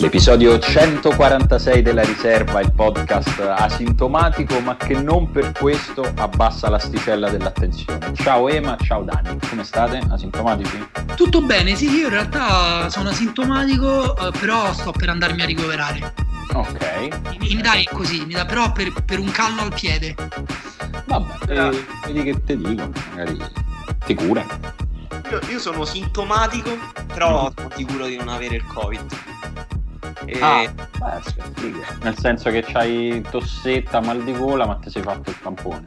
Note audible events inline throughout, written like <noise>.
L'episodio 146 della riserva, il podcast asintomatico ma che non per questo abbassa l'asticella dell'attenzione. Ciao Ema, ciao Dani, come state? Asintomatici? Tutto bene, sì, io in realtà sono asintomatico, eh, però sto per andarmi a ricoverare. Ok. In, Italia è così, mi dà però per, per un callo al piede. Vabbè, eh, vedi che te dico, magari ti cura. Io, io sono sintomatico, però sono sicuro di non avere il Covid. E... Ah, beh, nel senso che c'hai tossetta, mal di gola, ma ti sei fatto il tampone.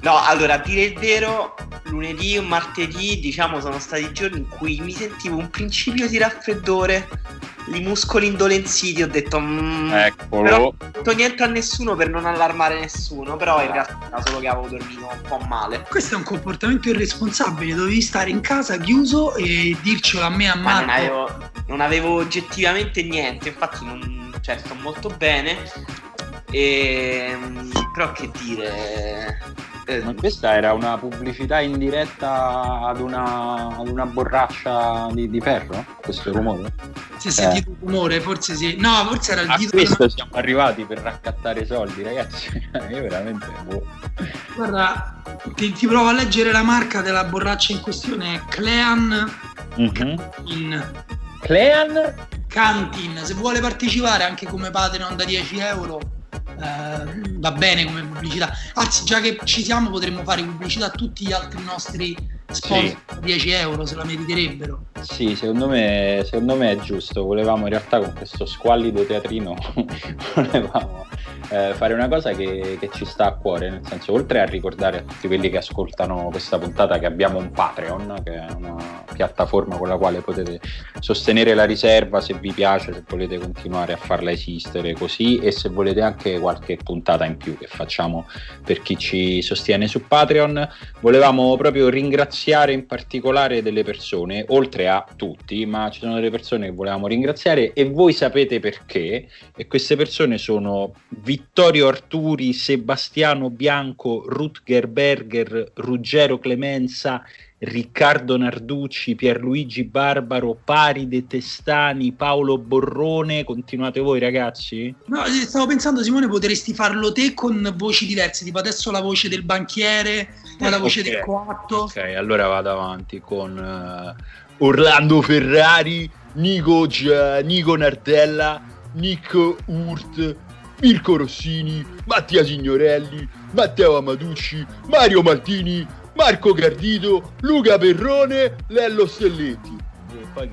No, allora, a dire il vero, lunedì o martedì, diciamo, sono stati giorni in cui mi sentivo un principio di raffreddore, i muscoli indolenziti, ho detto... Mm, Eccolo. Però non ho detto niente a nessuno per non allarmare nessuno, però in realtà era solo che avevo dormito un po' male. Questo è un comportamento irresponsabile, dovevi stare in casa chiuso e dircelo a me a Ma Marco. non avevo, non avevo oggettivamente niente, infatti non, cioè, sto molto bene. E, però che dire... eh, Ma questa era una pubblicità in diretta ad una, ad una borraccia di, di ferro? Questo rumore? Si è sentito il rumore, forse sì. No, forse era il A dito questo della- siamo arrivati per raccattare soldi, ragazzi. <laughs> Io veramente. boh. Guarda, ti, ti provo a leggere la marca della borraccia in questione, è Clean Mhm. Clean? Cantin. Se vuole partecipare anche come Patreon da 10 euro, eh, va bene come pubblicità. Anzi, già che ci siamo, potremmo fare pubblicità a tutti gli altri nostri sponsor Sì. da 10 euro, se la meriterebbero. Sì, secondo me, secondo me è giusto. Volevamo in realtà con questo squallido teatrino <laughs> volevamo eh, fare una cosa che, che ci sta a cuore, nel senso, oltre a ricordare a tutti quelli che ascoltano questa puntata che abbiamo un Patreon, che è una piattaforma con la quale potete sostenere la riserva se vi piace, se volete continuare a farla esistere così e se volete anche qualche puntata in più che facciamo per chi ci sostiene su Patreon. Volevamo proprio ringraziare in particolare delle persone, oltre a tutti, ma ci sono delle persone che volevamo ringraziare e voi sapete perché. E queste persone sono Vittorio Arturi, Sebastiano Bianco, Rutger Berger, Ruggero Clemenza, Riccardo Narducci, Pierluigi Barbaro, Paride Testani, Paolo Borrone. Continuate voi, ragazzi? No, eh, stavo pensando, Simone, potresti farlo te con voci diverse, tipo adesso la voce del banchiere, poi la voce Ok. del coatto. Ok, allora vado avanti con eh, Orlando Ferrari, Nico, Gia- Nico Nardella, Nick Hurt, Mirko Rossini, Mattia Signorelli, Matteo Amaducci, Mario Maltini, Marco Cardito, Luca Perrone, Lello Stelletti.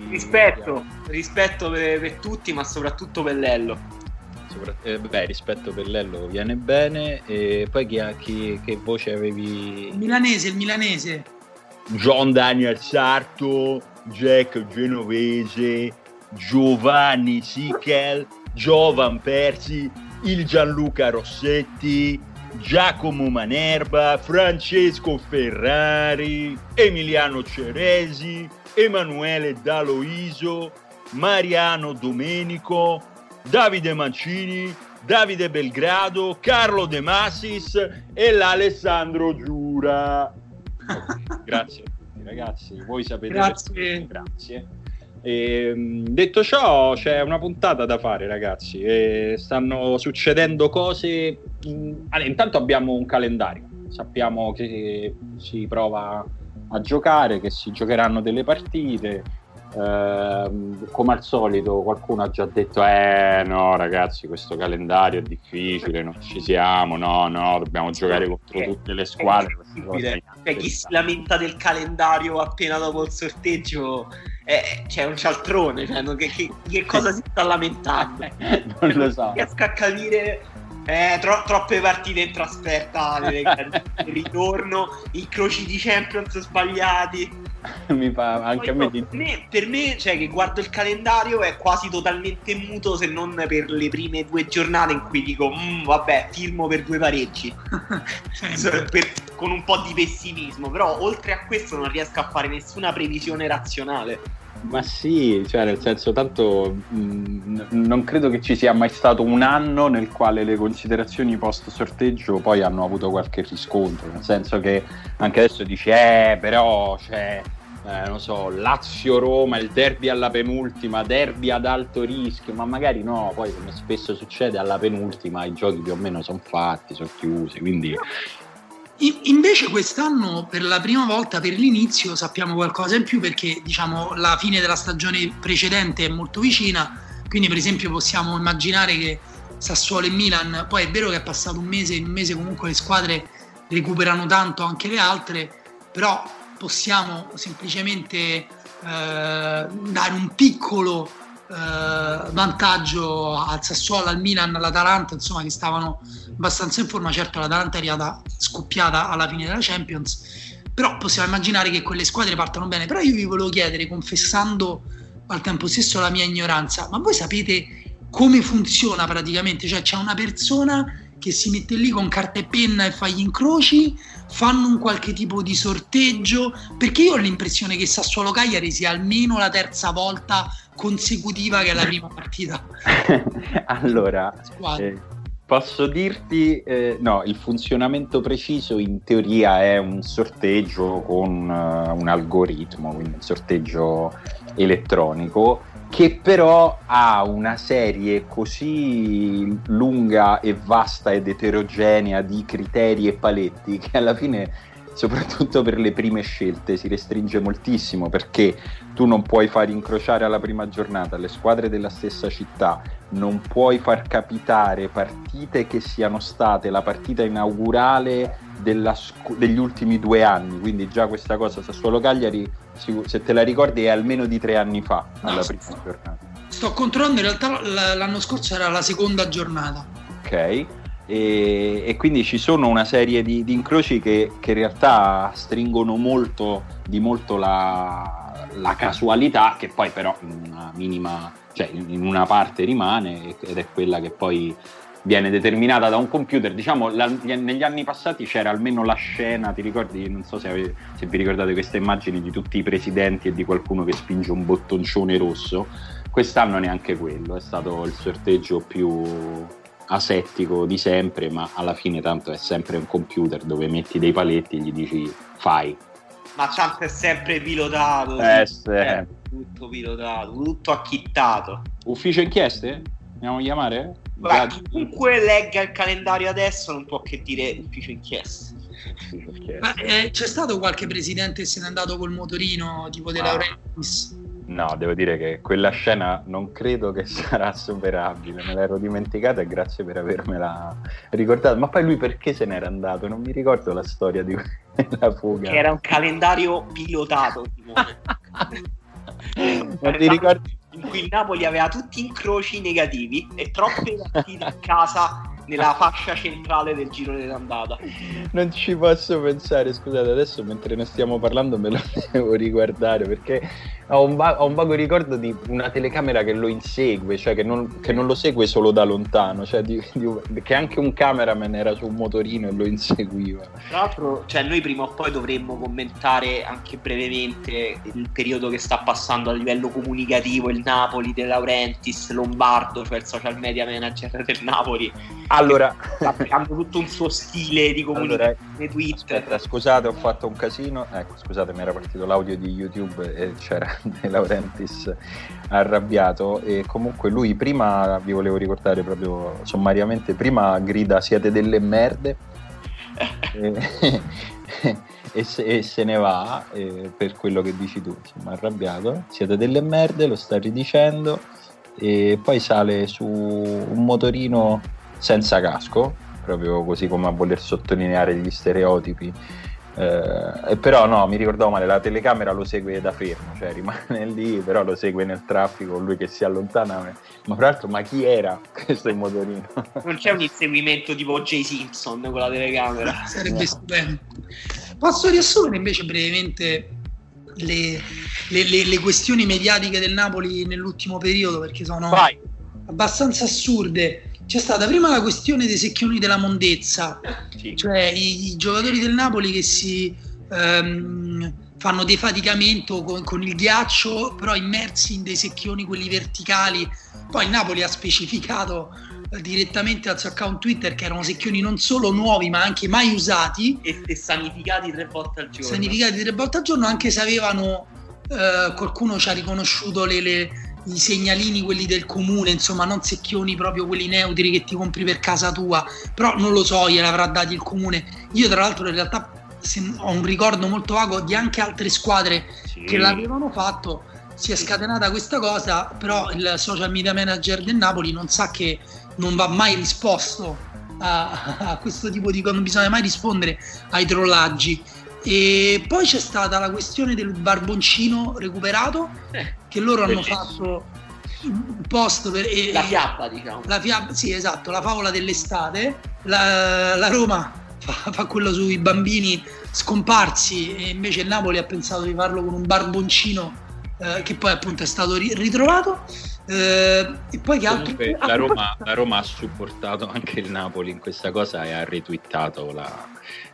Rispetto, rispetto per, per tutti, ma soprattutto per Lello. Sopra- eh, beh, rispetto per Lello viene bene. E poi chi, chi- che voce avevi? Il milanese, il milanese. John Daniel Sarto, Jack Genovese, Giovanni Sichel, Giovan Persi, il Gianluca Rossetti, Giacomo Manerba, Francesco Ferrari, Emiliano Ceresi, Emanuele Daloiso, Mariano Domenico, Davide Mancini, Davide Belgrado, Carlo De Masis e l'Alessandro Giura. <laughs> Grazie a tutti ragazzi, voi sapete Grazie. Grazie. Ehm, detto ciò, c'è una puntata da fare, ragazzi. e stanno succedendo cose. allora, intanto abbiamo un calendario. Sappiamo che si prova a giocare, che si giocheranno delle partite. Uh, come al solito qualcuno ha già detto eh no ragazzi questo calendario è difficile non ci siamo no no dobbiamo giocare contro tutte le squadre cioè, chi si lamenta del calendario appena dopo il sorteggio eh, c'è un cialtrone cioè, non, che, che, che, cosa si sta lamentando non lo so riesco a capire eh, tro- troppe partite in trasferta, il <laughs> ritorno, incroci di Champions sbagliati. <laughs> Mi fa anche Poi, a me, per me, per me, cioè, che guardo il calendario è quasi totalmente muto se non per le prime due giornate in cui dico mm, vabbè, firmo per due pareggi <laughs> <laughs> per, con un po' di pessimismo, però oltre a questo non riesco a fare nessuna previsione razionale. Ma sì, cioè nel senso tanto mh, mm, non credo che ci sia mai stato un anno nel quale le considerazioni post sorteggio poi hanno avuto qualche riscontro, nel senso che anche adesso dici eh però c'è eh, non so, Lazio-Roma, il derby alla penultima, derby ad alto rischio, ma magari no, poi come spesso succede alla penultima i giochi più o meno sono fatti, sono chiusi, quindi Invece quest'anno per la prima volta per l'inizio sappiamo qualcosa in più perché diciamo la fine della stagione precedente è molto vicina, quindi per esempio possiamo immaginare che Sassuolo e Milan, poi è vero che è passato un mese, in un mese comunque le squadre recuperano tanto anche le altre, però possiamo semplicemente eh, dare un piccolo eh, vantaggio al Sassuolo, al Milan, all'Atalanta, insomma che stavano abbastanza in forma, certo l'Atalanta è arrivata scoppiata alla fine della Champions, però possiamo immaginare che quelle squadre partano bene, però io vi volevo chiedere, confessando al tempo stesso la mia ignoranza, ma voi sapete come funziona praticamente? Cioè c'è una persona che si mette lì con carta e penna e fa gli incroci, fanno un qualche tipo di sorteggio, perché io ho l'impressione che Sassuolo Cagliari sia almeno la terza volta consecutiva che è la prima partita. <laughs> allora, eh, posso dirti, eh, no, il funzionamento preciso in teoria è un sorteggio con uh, un algoritmo, quindi un sorteggio elettronico che però ha una serie così lunga e vasta ed eterogenea di criteri e paletti che alla fine soprattutto per le prime scelte si restringe moltissimo perché tu non puoi far incrociare alla prima giornata le squadre della stessa città, non puoi far capitare partite che siano state la partita inaugurale scu- degli ultimi due anni, quindi già questa cosa Sassuolo Cagliari, se te la ricordi, è almeno di tre anni fa alla prima giornata. Sto controllando, in realtà l'anno scorso era la seconda giornata. Ok, e, e, quindi ci sono una serie di, di incroci che, che, in realtà stringono molto di molto la, la, casualità che poi però in una minima cioè in una parte rimane ed è quella che poi viene determinata da un computer. Diciamo la, negli anni passati c'era almeno la scena ti ricordi? Non so se, ave, se vi ricordate queste immagini di tutti i presidenti e di qualcuno che spinge un bottoncione rosso. Quest'anno neanche quello è stato il sorteggio più asettico di sempre, ma alla fine tanto è sempre un computer dove metti dei paletti e gli dici fai. Ma tanto è sempre pilotato. Eh, sì. è tutto pilotato, tutto acchittato. Ufficio inchieste? Andiamo a chiamare? Beh, chiunque legga il calendario adesso non può che dire ufficio inchieste. Ma, eh, c'è stato qualche presidente che se n'è andato col motorino tipo De Laurentiis? No, devo dire che quella scena non credo che <laughs> sarà superabile, me l'ero dimenticata e grazie per avermela ricordata. Ma poi lui perché se n'era andato? Non mi ricordo la storia di <laughs> quella fuga. Era un calendario pilotato. Ma <laughs> ti ricordi? In cui il Napoli aveva tutti incroci negativi e troppe partite a casa nella fascia centrale del girone d'andata. Non ci posso pensare, scusate, adesso mentre ne stiamo parlando me lo devo riguardare perché ho un, va- ho un vago ricordo di una telecamera che lo insegue, cioè che non, che non lo segue solo da lontano, cioè di, di, che anche un cameraman era su un motorino e lo inseguiva. Tra l'altro, cioè, noi prima o poi dovremmo commentare anche brevemente il periodo che sta passando a livello comunicativo il Napoli, De Laurentiis, Lombardo, cioè il social media manager del Napoli allora, <laughs> sta creando tutto un suo stile di comunicazione allora, Twitter. Aspetta, scusate, ho fatto un casino. Ecco, scusate, mi era partito l'audio di YouTube e c'era <laughs> De Laurentiis arrabbiato. E comunque lui prima, vi volevo ricordare proprio sommariamente, prima grida siete delle merde. <laughs> e, <laughs> e, se, e, se, ne va eh, per quello che dici tu, insomma, arrabbiato, siete delle merde, lo sta ridicendo e poi sale su un motorino senza casco, proprio così come a voler sottolineare gli stereotipi eh, però no, mi ricordavo male, la telecamera lo segue da fermo, cioè rimane <laughs> lì, però lo segue nel traffico, lui che si allontana. Ma tra l'altro, ma chi era <laughs> questo in motorino? Non c'è un inseguimento tipo J. Simpson con la telecamera. <laughs> Sarebbe stupendo. Posso riassumere invece brevemente le, le, le, le, questioni mediatiche del Napoli nell'ultimo periodo, perché sono Vai. abbastanza assurde c'è stata prima la questione dei secchioni della mondezza, sì. cioè i, i, giocatori del Napoli che si ehm, fanno defaticamento con, con, il ghiaccio, però immersi in dei secchioni quelli verticali. Poi il Napoli ha specificato eh, direttamente al suo account Twitter che erano secchioni non solo nuovi ma anche mai usati e, e sanificati tre volte al giorno. Sanificati tre volte al giorno anche se avevano eh, qualcuno ci ha riconosciuto le, le i segnalini quelli del comune, insomma, non secchioni proprio quelli neutri che ti compri per casa tua, però non lo so, gliel'avrà dati il comune. Io tra l'altro in realtà ho un ricordo molto vago di anche altre squadre sì. che l'avevano fatto. Si è scatenata questa cosa, però il social media manager del Napoli non sa che non va mai risposto a, a questo tipo di non bisogna mai rispondere ai trollaggi. E poi c'è stata la questione del barboncino recuperato, eh, che loro hanno fatto un post per... E, la fiaba, diciamo. La fiaba, sì, esatto, la favola dell'estate. La, la Roma <laughs> fa, fa, quello sui bambini scomparsi e invece il Napoli ha pensato di farlo con un barboncino eh, che poi appunto è stato ri- ritrovato. Eh, e poi che altro? La Roma, la Roma ha supportato anche il Napoli in questa cosa e ha retweetato la,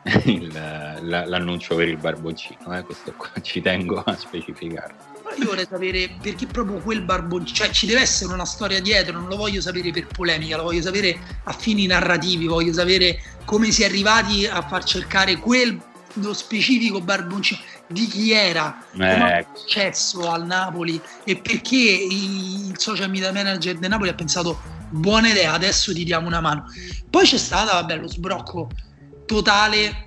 <laughs> il, la, l'annuncio per il barboncino, eh, questo qua <laughs> ci tengo a specificarlo. Io vorrei sapere perché proprio quel barboncino, cioè ci deve essere una storia dietro, non lo voglio sapere per polemica, lo voglio sapere a fini narrativi, voglio sapere come si è arrivati a far cercare quel lo specifico barboncino di chi era, eh. come è successo al Napoli e perché il social media manager del Napoli ha pensato buona idea, adesso ti diamo una mano. Poi c'è stata vabbè, lo sbrocco totale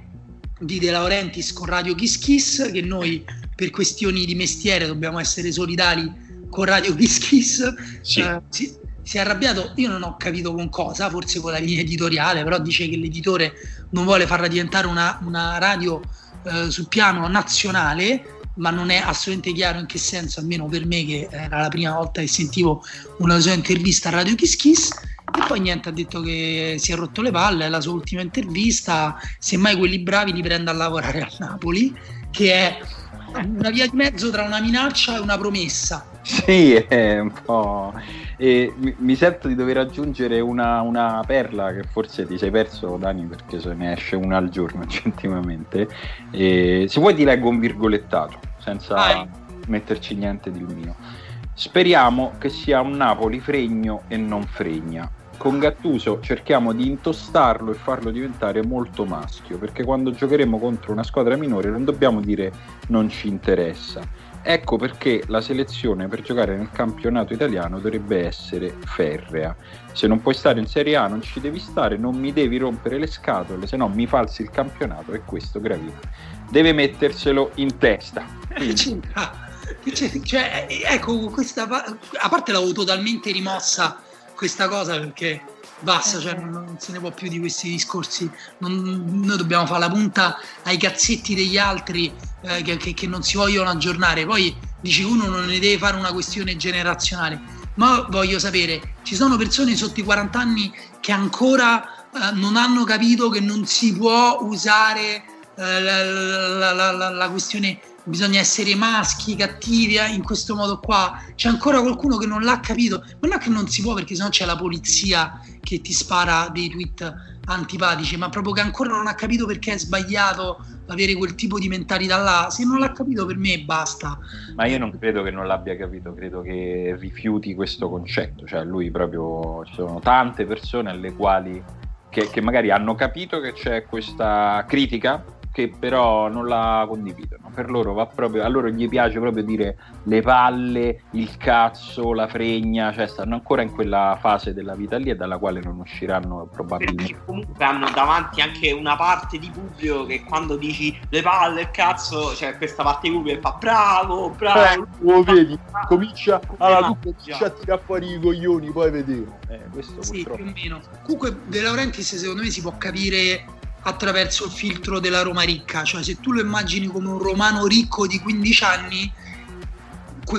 di De Laurentiis con Radio Kiss Kiss che noi per questioni di mestiere dobbiamo essere solidali con Radio Kiss Kiss. Sì. uh, si, si, è arrabbiato. Io non ho capito con cosa forse con la linea editoriale però dice che l'editore non vuole farla diventare una, una radio uh, sul piano nazionale ma non è assolutamente chiaro in che senso almeno per me che era la prima volta che sentivo una sua intervista a Radio Kiss Kiss e poi niente, ha detto che si è rotto le palle, è la sua ultima intervista, semmai quelli bravi li prende a lavorare a Napoli, che è una via di mezzo tra una minaccia e una promessa. Sì, è un po'... E mi, sento di dover aggiungere una, una, perla che forse ti sei perso, Dani, perché se ne esce una al giorno, <laughs> gentilmente. E, se vuoi ti leggo un virgolettato, senza Vai. metterci niente di mio. Speriamo che sia un Napoli fregno e non fregna con Gattuso cerchiamo di intostarlo e farlo diventare molto maschio, perché quando giocheremo contro una squadra minore non dobbiamo dire non ci interessa. Ecco perché la selezione per giocare nel campionato italiano dovrebbe essere ferrea. Se non puoi stare in Serie A non ci devi stare, non mi devi rompere le scatole, se no mi falsi il campionato e questo gravino. Deve metterselo in testa. Quindi... Cioè, cioè, ecco, questa a parte l'avevo totalmente rimossa questa cosa perché basta, cioè non, non, se ne può più di questi discorsi. Non, noi dobbiamo fare la punta ai cazzetti degli altri eh, che, che, che, non si vogliono aggiornare. Poi dici uno non ne deve fare una questione generazionale. Ma voglio sapere, ci sono persone sotto i 40 anni che ancora eh, non hanno capito che non si può usare eh, la, la, la, la questione bisogna essere maschi, cattivi eh, in questo modo qua. C'è ancora qualcuno che non l'ha capito, ma non è che non si può perché sennò c'è la polizia che ti spara dei tweet antipatici, ma proprio che ancora non ha capito perché è sbagliato avere quel tipo di mentalità là. Se non l'ha capito per me basta. Ma io non credo che non l'abbia capito, credo che rifiuti questo concetto, cioè lui proprio ci sono tante persone alle quali che, che magari hanno capito che c'è questa critica che però non la condividono per loro va proprio, a loro gli piace proprio dire le palle, il cazzo, la fregna, cioè stanno ancora in quella fase della vita lì e dalla quale non usciranno probabilmente. Perché comunque hanno davanti anche una parte di pubblico che quando dici le palle, il cazzo, cioè questa parte di pubblico fa bravo, bravo. Eh, vedi, comincia, allora, tu comincia a tirare fuori i coglioni, poi vediamo. Eh, questo sì, purtroppo. più o meno. Comunque De Laurentiis secondo me si può capire attraverso il filtro della Roma ricca, cioè se tu lo immagini come un romano ricco di 15 anni,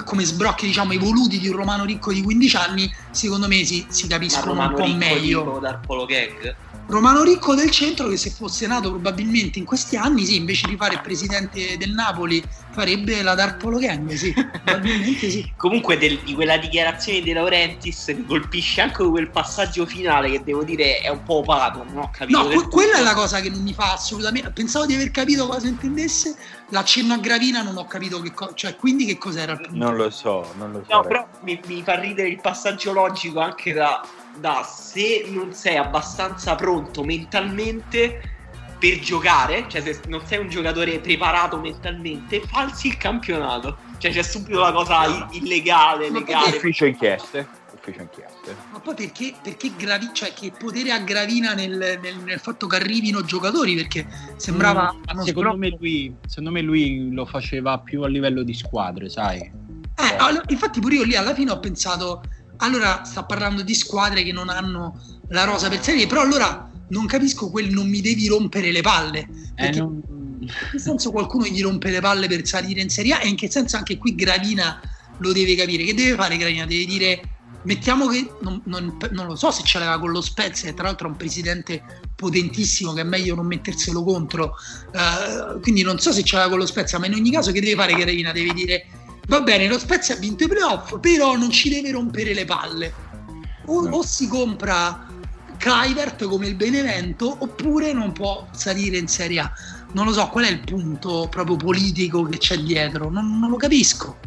come sbrocchi diciamo i di un romano ricco di 15 anni, secondo me si, si capiscono un po' meglio. Tipo Darpolo Gag? Romano Ricco del centro che se fosse nato probabilmente in questi anni, sì, invece di fare il presidente del Napoli farebbe la Darpolo Gang, sì, <laughs> probabilmente sì. Comunque del, di quella dichiarazione di Laurentiis mi colpisce anche quel passaggio finale che devo dire è un po' opaco, non ho capito. No, que- quella è la cosa che non mi fa assolutamente, pensavo di aver capito cosa intendesse, l'accenno a Gravina non ho capito che cosa, cioè quindi che cos'era il punto. Non lo so, non lo so. No, però mi, mi fa ridere il passaggio logico anche da da se non sei abbastanza pronto mentalmente per giocare, cioè se non sei un giocatore preparato mentalmente, falsi il campionato. Cioè c'è subito la cosa illegale, legale. Ufficio inchieste. Ufficio inchieste. Ma poi perché, perché gravi, cioè che potere ha Gravina nel, nel, nel, fatto che arrivino giocatori? Perché sembrava... Mm, secondo, me lui, secondo me lui lo faceva più a livello di squadre, sai? Eh, allora, infatti pure io lì alla fine ho pensato allora sta parlando di squadre che non hanno la rosa per serie, però allora non capisco quel non mi devi rompere le palle. Eh, perché eh, non... in che senso qualcuno gli rompe le palle per salire in Serie A e in che senso anche qui Gravina lo deve capire. Che deve fare Gravina? Deve dire mettiamo che non, non, non, lo so se ce l'aveva con lo Spezia, tra l'altro è un presidente potentissimo che è meglio non metterselo contro, uh, quindi non so se ce l'aveva con lo Spezia, ma in ogni caso che deve fare Gravina? Deve dire va bene, lo Spezia ha vinto i playoff, però non ci deve rompere le palle. O, o si compra Clivert come il Benevento, oppure non può salire in Serie A. Non lo so, qual è il punto proprio politico che c'è dietro? Non, non lo capisco.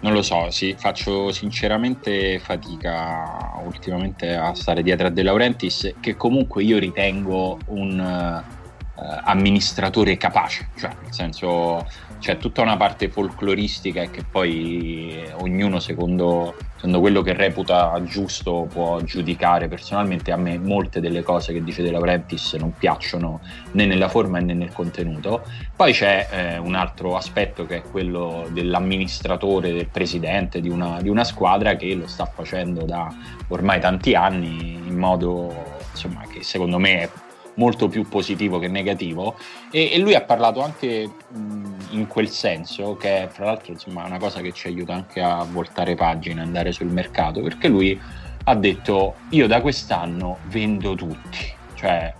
Non lo so, sì, faccio sinceramente fatica ultimamente a stare dietro a De Laurentiis, che comunque io ritengo un uh, amministratore capace, cioè nel senso c'è tutta una parte folcloristica e che poi ognuno secondo, secondo, quello che reputa giusto può giudicare. Personalmente a me molte delle cose che dice De Laurentiis non piacciono né nella forma né nel contenuto. Poi c'è eh, un altro aspetto che è quello dell'amministratore del presidente di una, di una squadra che lo sta facendo da ormai tanti anni in modo insomma, che secondo me è molto più positivo che negativo. E, e lui ha parlato anche mh, in quel senso che è fra l'altro insomma, una cosa che ci aiuta anche a voltare pagina, andare sul mercato perché lui ha detto io da quest'anno vendo tutti cioè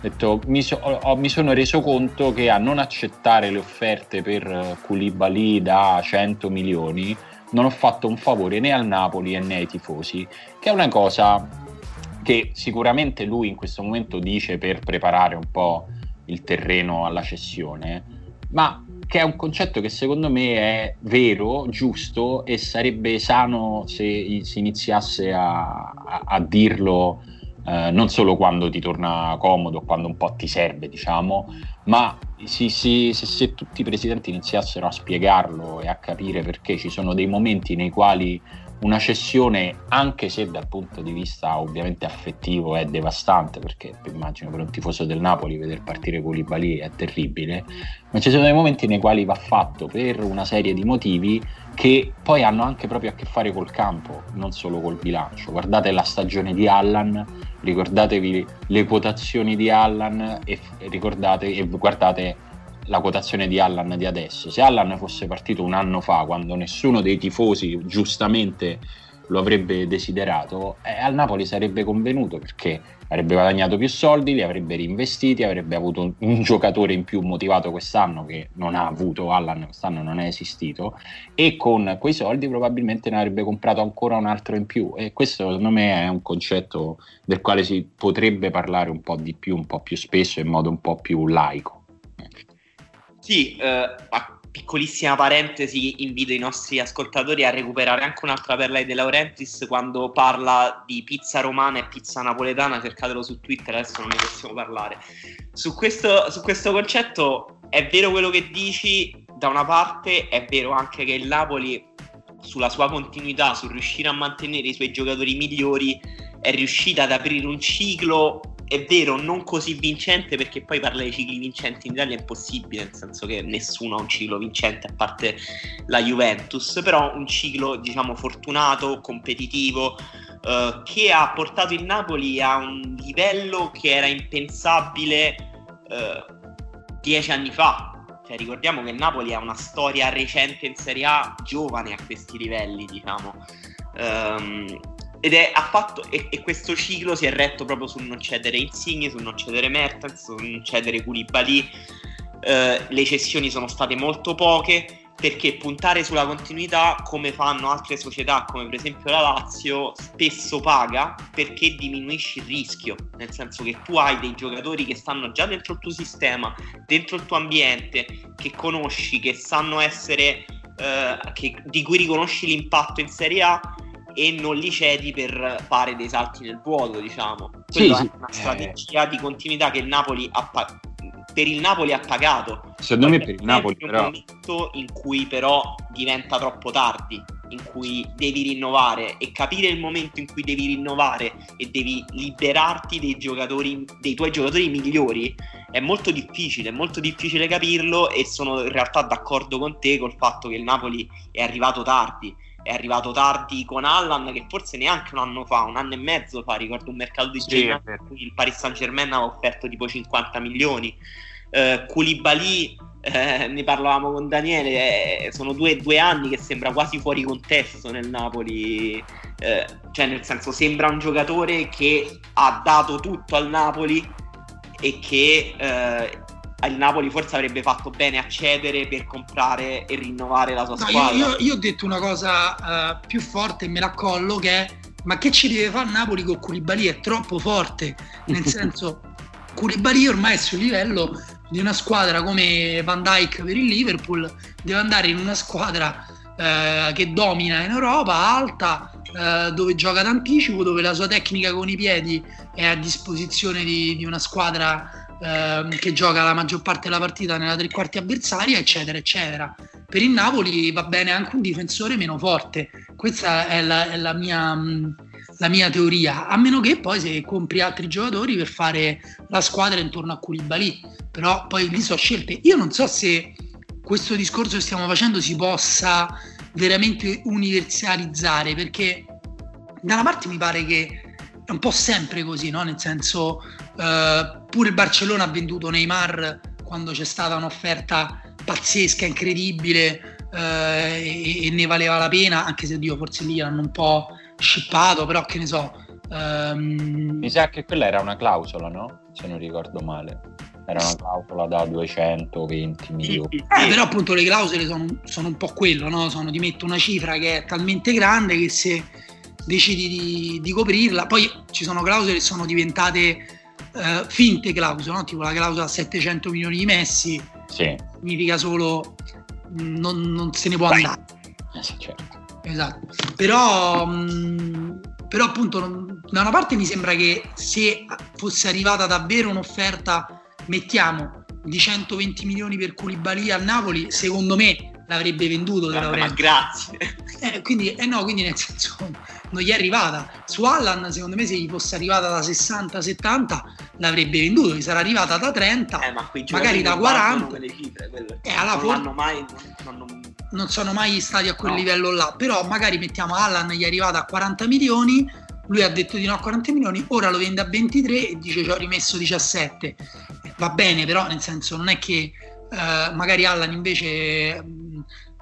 detto, mi, so, ho, mi, sono reso conto che a non accettare le offerte per Koulibaly da 100 milioni non ho fatto un favore né al Napoli né ai tifosi, che è una cosa che sicuramente lui in questo momento dice per preparare un po' il terreno alla cessione, ma che è un concetto che secondo me è vero, giusto e sarebbe sano se si iniziasse a, a, a dirlo eh, non solo quando ti torna comodo, quando un po' ti serve, diciamo, ma si, si, se, se tutti i presidenti iniziassero a spiegarlo e a capire perché ci sono dei momenti nei quali una cessione, anche se dal punto di vista ovviamente affettivo è devastante, perché immagino per un tifoso del Napoli vedere partire Koulibaly è terribile, ma ci sono dei momenti nei quali va fatto per una serie di motivi che poi hanno anche proprio a che fare col campo, non solo col bilancio. Guardate la stagione di Allan, ricordatevi le quotazioni di Allan e, ricordate, e guardate la quotazione di Allan di adesso. Se Allan fosse partito un anno fa, quando nessuno dei tifosi giustamente lo avrebbe desiderato, eh, al Napoli sarebbe convenuto perché avrebbe guadagnato più soldi, li avrebbe reinvestiti, avrebbe avuto un, un, giocatore in più motivato quest'anno che non ha avuto Allan, quest'anno non è esistito, e con quei soldi probabilmente ne avrebbe comprato ancora un altro in più. E questo secondo me è un concetto del quale si potrebbe parlare un po' di più, un po' più spesso, in modo un po' più laico. Sì, eh, a piccolissima parentesi, invito i nostri ascoltatori a recuperare anche un'altra perla di De Laurentiis quando parla di pizza romana e pizza napoletana, cercatelo su Twitter, adesso non ne possiamo parlare. Su questo, su questo concetto è vero quello che dici, da una parte è vero anche che il Napoli sulla sua continuità, sul riuscire a mantenere i suoi giocatori migliori, è riuscita ad aprire un ciclo, è vero, non così vincente perché poi parlare di cicli vincenti in Italia è impossibile, nel senso che nessuno ha un ciclo vincente a parte la Juventus, però un ciclo diciamo fortunato, competitivo, eh, che ha portato il Napoli a un livello che era impensabile eh, dieci anni fa. Cioè, ricordiamo che il Napoli ha una storia recente in Serie A, giovane a questi livelli, diciamo. Um, ed è fatto, e, e, questo ciclo si è retto proprio sul non cedere Insigne, sul non cedere Mertens, sul non cedere Koulibaly. Uh, le cessioni sono state molto poche perché puntare sulla continuità, come fanno altre società, come per esempio la Lazio, spesso paga perché diminuisci il rischio, nel senso che tu hai dei giocatori che stanno già dentro il tuo sistema, dentro il tuo ambiente, che conosci, che sanno essere, eh, che, di cui riconosci l'impatto in Serie A e non li cedi per fare dei salti nel vuoto, diciamo. Quella sì, è una strategia eh. di continuità che il Napoli ha, per il Napoli ha pagato. Secondo me per il Napoli un però... momento in cui però diventa troppo tardi, in cui devi rinnovare e capire il momento in cui devi rinnovare e devi liberarti dei giocatori, dei tuoi giocatori migliori è molto difficile, è molto difficile capirlo e sono in realtà d'accordo con te col fatto che il Napoli è arrivato tardi è arrivato tardi con Allan che forse neanche un anno fa, un anno e mezzo fa, ricordo un mercato di sì, gennaio in cui il Paris Saint Germain aveva offerto tipo 50 milioni. Uh, Koulibaly, eh, ne parlavamo con Daniele, eh, sono due, due, anni che sembra quasi fuori contesto nel Napoli, eh, cioè nel senso sembra un giocatore che ha dato tutto al Napoli e che eh, il Napoli forse avrebbe fatto bene a cedere per comprare e rinnovare la sua no, squadra. Io, io, io, ho detto una cosa uh, più forte e me la collo che è ma che ci deve fare Napoli con Koulibaly? È troppo forte, nel <laughs> senso Koulibaly ormai è sul livello di una squadra come Van Dyke per il Liverpool, deve andare in una squadra uh, che domina in Europa, alta, uh, dove gioca d'anticipo, dove la sua tecnica con i piedi è a disposizione di, di una squadra ehm, che gioca la maggior parte della partita nella tre quarti avversaria, eccetera, eccetera. Per il Napoli va bene anche un difensore meno forte. Questa è la, è la, mia, la mia, teoria, a meno che poi se compri altri giocatori per fare la squadra intorno a Koulibaly. Però poi lì sono scelte. Io non so se questo discorso che stiamo facendo si possa veramente universalizzare, perché da una parte mi pare che è un po' sempre così, no? nel senso uh, pure il Barcellona ha venduto Neymar quando c'è stata un'offerta pazzesca, incredibile uh, e, e, ne valeva la pena, anche se Dio forse lì hanno un po' scippato, però che ne so. Um... Mi sa che quella era una clausola, no? Se non ricordo male. Era una clausola da 220 milioni. Eh, però appunto le clausole sono, sono un po' quello, no? Sono ti metto una cifra che è talmente grande che se decidi di, di coprirla. Poi ci sono clausole che sono diventate uh, finte clausole, no? tipo la clausola a 700 milioni di Messi, sì. significa solo mm, non, non, se ne può Vai. andare. Eh sì, certo. Esatto. Però, mh, mm, però appunto da una parte mi sembra che se fosse arrivata davvero un'offerta, mettiamo di 120 milioni per Koulibaly al Napoli, secondo me l'avrebbe venduto. Guarda, ma grazie. <laughs> Eh, quindi, eh no, quindi nel senso non gli è arrivata. Su Allan, secondo me, se gli fosse arrivata da 60-70, l'avrebbe venduto. Gli sarà arrivata da 30, eh, ma magari da 40. Cifre, eh, non, for- mai, non, non, non, sono mai stati a quel no. livello là. Però magari mettiamo Allan, gli è arrivata a 40 milioni. Lui ha detto di no a 40 milioni, ora lo vende a 23 e dice ci ho rimesso 17. Va bene, però nel senso non è che eh, magari Allan invece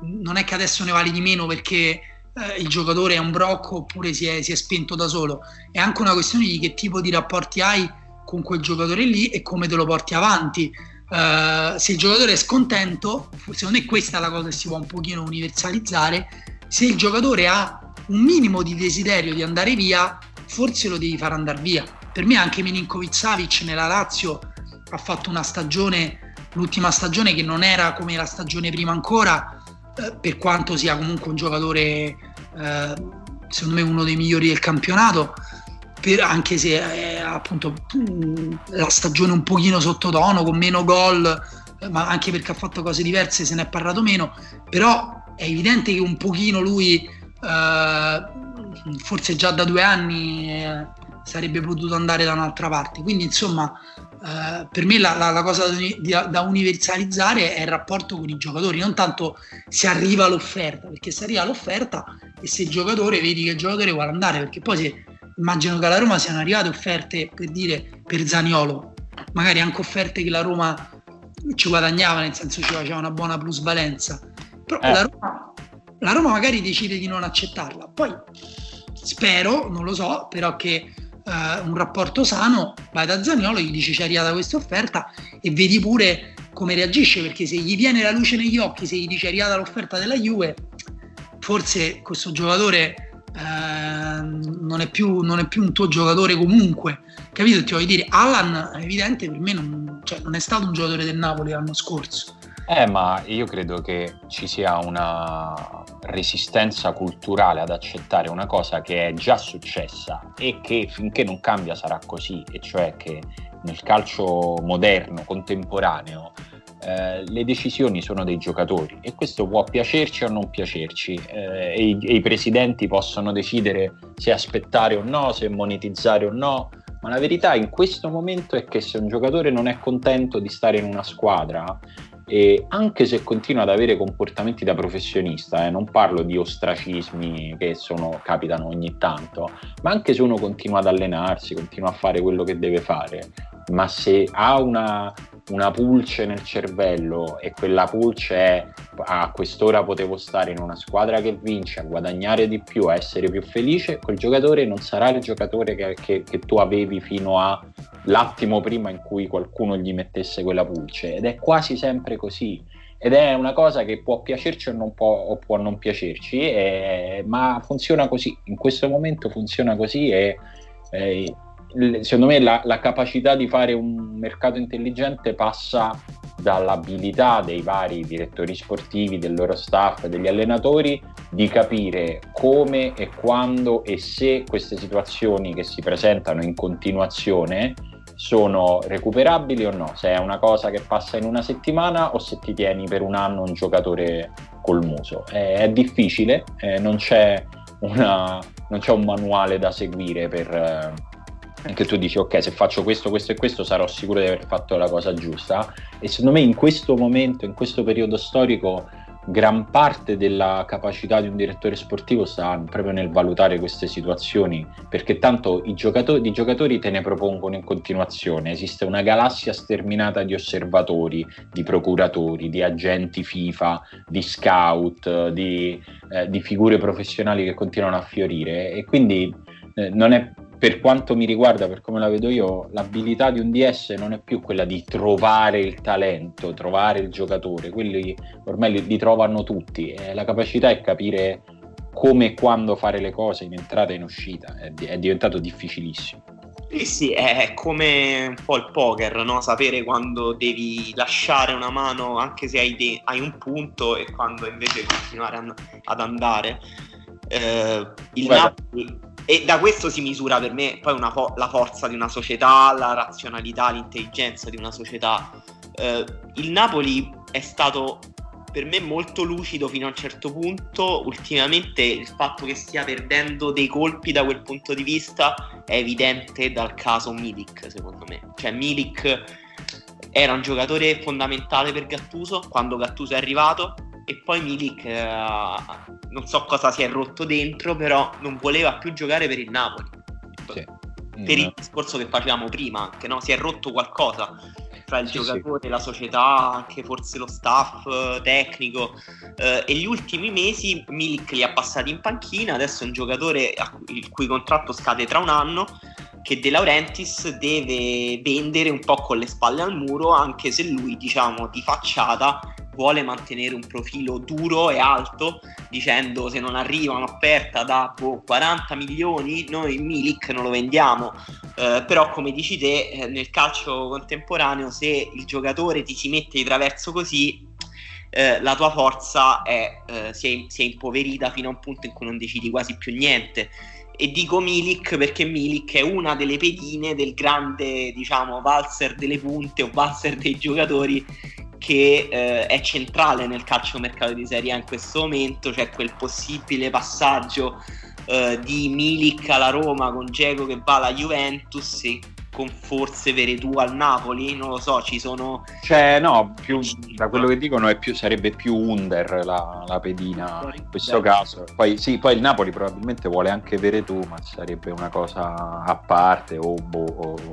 non è che adesso ne vale di meno perché eh, il giocatore è un brocco oppure si è, si è, spento da solo, è anche una questione di che tipo di rapporti hai con quel giocatore lì e come te lo porti avanti. Uh, se il giocatore è scontento, secondo me questa è la cosa che si può un pochino universalizzare, se il giocatore ha un minimo di desiderio di andare via, forse lo devi far andare via. Per me anche Milinkovic Savic nella Lazio ha fatto una stagione, l'ultima stagione che non era come la stagione prima ancora, per quanto sia comunque un giocatore, eh, secondo me uno dei migliori del campionato, per, anche se è appunto mm, la stagione un pochino sottotono, con meno gol, ma anche perché ha fatto cose diverse se ne è parlato meno, però è evidente che un pochino lui, eh, forse già da due anni, eh, sarebbe potuto andare da un'altra parte. Quindi insomma, eh, per me la, la, la cosa da, da, universalizzare è il rapporto con i giocatori, non tanto se arriva all'offerta, perché se arriva all'offerta e se il giocatore vedi che il giocatore vuole andare, perché poi se immagino che alla Roma siano arrivate offerte per dire per Zaniolo, magari anche offerte che la Roma ci guadagnava, nel senso ci faceva una buona plusvalenza. Però eh. la, Roma, la, Roma, magari decide di non accettarla. Poi spero, non lo so, però che eh, un rapporto sano vai da Zaniolo, gli dici c'è arrivata questa offerta e vedi pure come reagisce, perché se gli viene la luce negli occhi, se gli dice è arrivata l'offerta della Juve, forse questo giocatore Ehm, non, è più, non, è più, un tuo giocatore comunque. Capito? Ti voglio dire, Alan è evidente per me non, cioè, non è stato un giocatore del Napoli l'anno scorso. Eh, ma io credo che ci sia una resistenza culturale ad accettare una cosa che è già successa e che finché non cambia sarà così, e cioè che nel calcio moderno, contemporaneo, eh, le decisioni sono dei giocatori e questo può piacerci o non piacerci eh, e, i, e, i, presidenti possono decidere se aspettare o no, se monetizzare o no, ma la verità in questo momento è che se un giocatore non è contento di stare in una squadra e anche se continua ad avere comportamenti da professionista, eh, non parlo di ostracismi che sono, capitano ogni tanto, ma anche se uno continua ad allenarsi, continua a fare quello che deve fare, ma se ha una, una pulce nel cervello e quella pulce è a quest'ora potevo stare in una squadra che vince, a guadagnare di più, a essere più felice, quel giocatore non sarà il giocatore che, che, che tu avevi fino all'attimo prima in cui qualcuno gli mettesse quella pulce. Ed è quasi sempre così. Ed è una cosa che può piacerci o, non può, o può non piacerci, e, ma funziona così, in questo momento funziona così e, e secondo me la, la, capacità di fare un mercato intelligente passa dall'abilità dei vari direttori sportivi, del loro staff, degli allenatori di capire come e quando e se queste situazioni che si presentano in continuazione sono recuperabili o no, se è una cosa che passa in una settimana o se ti tieni per un anno un giocatore col muso. È, è difficile, eh, non, c'è una, non, c'è un manuale da seguire per <laughs> che tu dici ok se faccio questo, questo e questo sarò sicuro di aver fatto la cosa giusta e secondo me in questo momento, in questo periodo storico gran parte della capacità di un direttore sportivo sta proprio nel valutare queste situazioni perché tanto i giocatori, i giocatori te ne propongono in continuazione. Esiste una galassia sterminata di osservatori, di procuratori, di agenti FIFA, di scout, di, eh, di figure professionali che continuano a fiorire. E quindi eh, non è per quanto mi riguarda, per come la vedo io, l'abilità di un DS non è più quella di trovare il talento, trovare il giocatore, quelli ormai li, li trovano tutti, eh, la capacità è capire come e quando fare le cose in entrata e in uscita, è, è diventato difficilissimo. Sì, sì, è come un po' il poker, no? sapere quando devi lasciare una mano anche se hai, de- hai un punto e quando invece continuare an- ad andare. Eh, il Guarda. Napoli e da questo si misura per me poi fo- la forza di una società, la razionalità, l'intelligenza di una società. Eh, il Napoli è stato per me molto lucido fino a un certo punto. Ultimamente il fatto che stia perdendo dei colpi da quel punto di vista è evidente dal caso Milik, secondo me. Cioè Milik era un giocatore fondamentale per Gattuso quando Gattuso è arrivato e poi Milik eh, non so cosa si è rotto dentro però non voleva più giocare per il Napoli sì. per il discorso che facevamo prima anche no? si è rotto qualcosa tra il sì, giocatore, sì. la società, anche forse lo staff eh, tecnico. Eh, e gli ultimi mesi Milik li ha passati in panchina, adesso è un giocatore il cui contratto scade tra un anno che De Laurentiis deve vendere un po' con le spalle al muro, anche se lui, diciamo, di facciata vuole mantenere un profilo duro e alto, dicendo se non arriva un'offerta da boh, 40 milioni, noi Milik non lo vendiamo. Eh, però, come dici te, eh, nel calcio contemporaneo, se il giocatore ti si mette di traverso così, eh, la tua forza è, eh, si, è, si, è, impoverita fino a un punto in cui non decidi quasi più niente. E dico Milik perché Milik è una delle pedine del grande, diciamo, valzer delle punte o valzer dei giocatori che eh, è centrale nel calcio mercato di Serie A in questo momento, c'è quel possibile passaggio eh, di Milik alla Roma con Geco che va alla Juventus e con forse Veretù al Napoli, non lo so, ci sono... Cioè no, più, da quello che dicono più, sarebbe più Under la, la pedina in questo caso. Poi sì, poi il Napoli probabilmente vuole anche Veretù, ma sarebbe una cosa a parte o, o,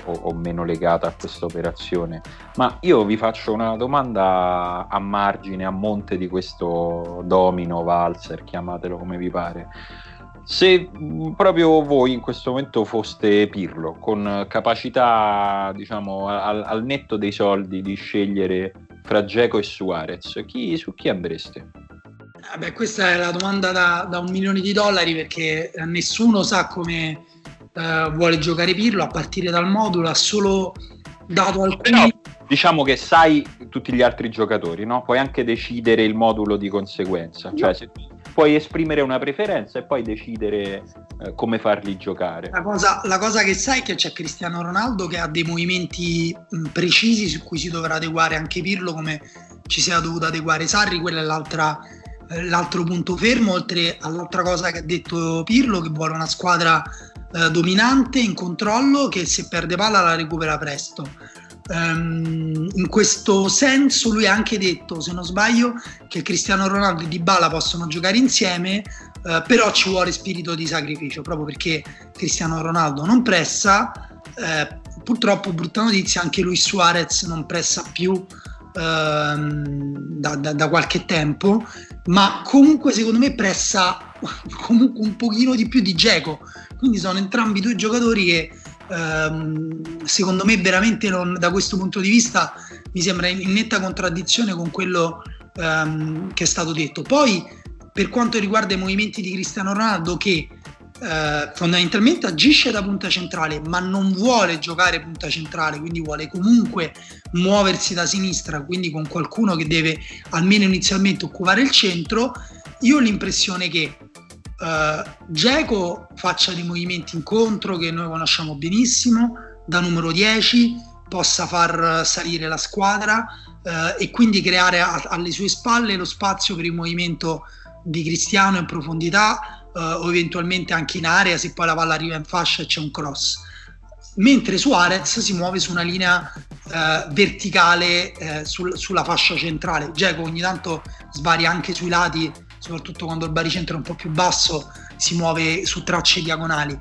o, o meno legata a questa operazione. Ma io vi faccio una domanda a margine, a monte di questo domino, valzer, chiamatelo come vi pare se proprio voi in questo momento foste Pirlo, con capacità, diciamo, al, al netto dei soldi di scegliere fra Geco e Suarez, chi, su chi andreste? Vabbè, questa è la domanda da, da, un milione di dollari perché nessuno sa come uh, vuole giocare Pirlo a partire dal modulo, ha solo dato alcuni... Però, diciamo che sai tutti gli altri giocatori, no? Puoi anche decidere il modulo di conseguenza. Cioè, se puoi esprimere una preferenza e poi decidere eh, come farli giocare. La cosa, la cosa, che sai è che c'è Cristiano Ronaldo che ha dei movimenti precisi su cui si dovrà adeguare anche Pirlo come ci sia dovuto adeguare Sarri, quello è eh, l'altro punto fermo, oltre all'altra cosa che ha detto Pirlo che vuole una squadra eh, dominante, in controllo, che se perde palla la recupera presto Um, in questo senso lui ha anche detto, se non sbaglio, che Cristiano Ronaldo e Dybala possono giocare insieme, uh, però ci vuole spirito di sacrificio, proprio perché Cristiano Ronaldo non pressa, uh, purtroppo brutta notizia, anche lui Suarez non pressa più uh, da, da, da, qualche tempo, ma comunque secondo me pressa <laughs> comunque un pochino di più di Geco, quindi sono entrambi due giocatori che ehm, secondo me veramente non, da questo punto di vista mi sembra in, netta contraddizione con quello ehm, che è stato detto. Poi per quanto riguarda i movimenti di Cristiano Ronaldo che eh, fondamentalmente agisce da punta centrale ma non vuole giocare punta centrale quindi vuole comunque muoversi da sinistra quindi con qualcuno che deve almeno inizialmente occupare il centro io ho l'impressione che uh, Geco faccia dei movimenti incontro che noi conosciamo benissimo, da numero 10 possa far salire la squadra uh, e quindi creare a, alle sue spalle lo spazio per il movimento di Cristiano in profondità uh, o eventualmente anche in area se poi la palla arriva in fascia e c'è un cross. Mentre Suarez si muove su una linea verticale sul, sulla fascia centrale. Geco ogni tanto svaria anche sui lati soprattutto quando il baricentro è un po' più basso, si muove su tracce diagonali.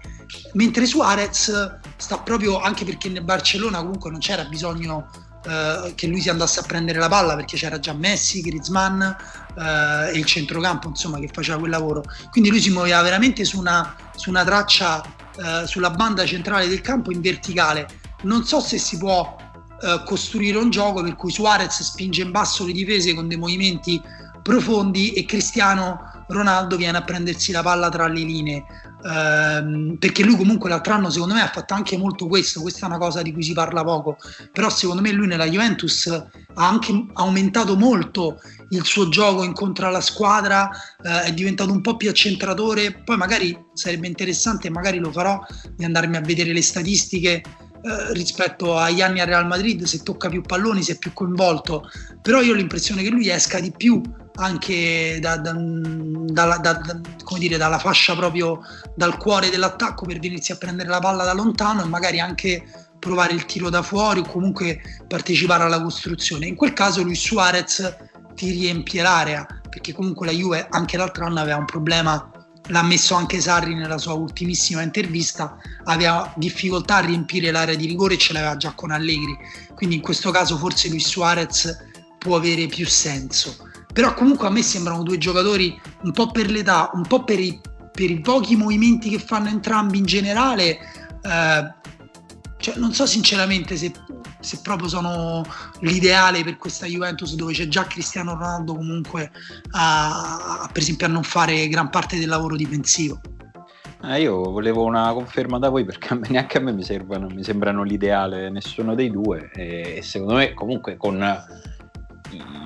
Mentre Suarez sta proprio, anche perché nel Barcellona comunque non c'era bisogno eh, che lui si andasse a prendere la palla perché c'era già Messi, Griezmann eh, e il centrocampo insomma che faceva quel lavoro. Quindi lui si muoveva veramente su una, su una traccia, eh, sulla banda centrale del campo in verticale. Non so se si può eh, costruire un gioco per cui Suarez spinge in basso le difese con dei movimenti profondi e Cristiano Ronaldo viene a prendersi la palla tra le linee. Ehm, perché lui comunque l'altro anno secondo me ha fatto anche molto questo. Questa è una cosa di cui si parla poco. Però secondo me lui nella Juventus ha anche aumentato molto il suo gioco incontra la squadra eh, è diventato un po' più accentratore. Poi magari sarebbe interessante magari lo farò di andarmi a vedere le statistiche eh, rispetto agli anni a Real Madrid, se tocca più palloni, se è più coinvolto, però io ho l'impressione che lui esca di più anche da, da, da, dire, dalla fascia proprio dal cuore dell'attacco per venirsi a prendere la palla da lontano e magari anche provare il tiro da fuori o comunque partecipare alla costruzione. In quel caso lui Suarez ti riempie l'area perché comunque la Juve anche l'altro anno aveva un problema l'ha messo anche Sarri nella sua ultimissima intervista, aveva difficoltà a riempire l'area di rigore e ce l'aveva già con Allegri, quindi in questo caso forse Luis Suarez può avere più senso. Però comunque a me sembrano due giocatori un po' per l'età, un po' per i, per i pochi movimenti che fanno entrambi in generale, eh, cioè, non so sinceramente se, se, proprio sono l'ideale per questa Juventus dove c'è già Cristiano Ronaldo comunque a, a per esempio a non fare gran parte del lavoro difensivo. Eh, io volevo una conferma da voi perché neanche a me mi, servono, mi sembrano l'ideale nessuno dei due e, e secondo me comunque con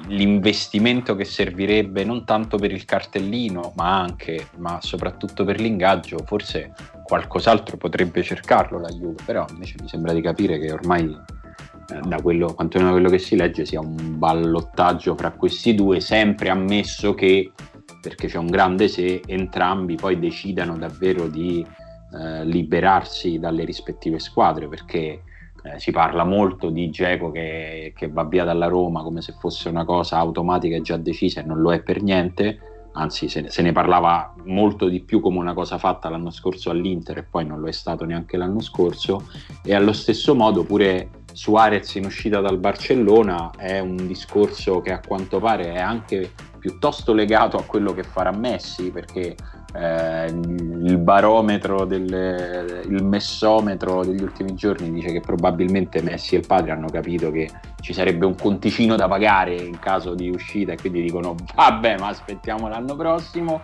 l'investimento che servirebbe non tanto per il cartellino, ma anche, ma soprattutto per l'ingaggio, forse qualcos'altro potrebbe cercarlo la Juve, però invece mi sembra di capire che ormai eh, da quello, quantomeno da quello che si legge, sia un ballottaggio fra questi due, sempre ammesso che, perché c'è un grande se, entrambi poi decidano davvero di eh, liberarsi dalle rispettive squadre, perché eh, si parla molto di Geco che, che, va via dalla Roma come se fosse una cosa automatica e già decisa e non lo è per niente, anzi se, se, ne parlava molto di più come una cosa fatta l'anno scorso all'Inter e poi non lo è stato neanche l'anno scorso. E allo stesso modo pure Suarez in uscita dal Barcellona è un discorso che a quanto pare è anche piuttosto legato a quello che farà Messi perché eh, il barometro, del, il messometro degli ultimi giorni dice che probabilmente Messi e il padre hanno capito che ci sarebbe un conticino da pagare in caso di uscita e quindi dicono vabbè ma aspettiamo l'anno prossimo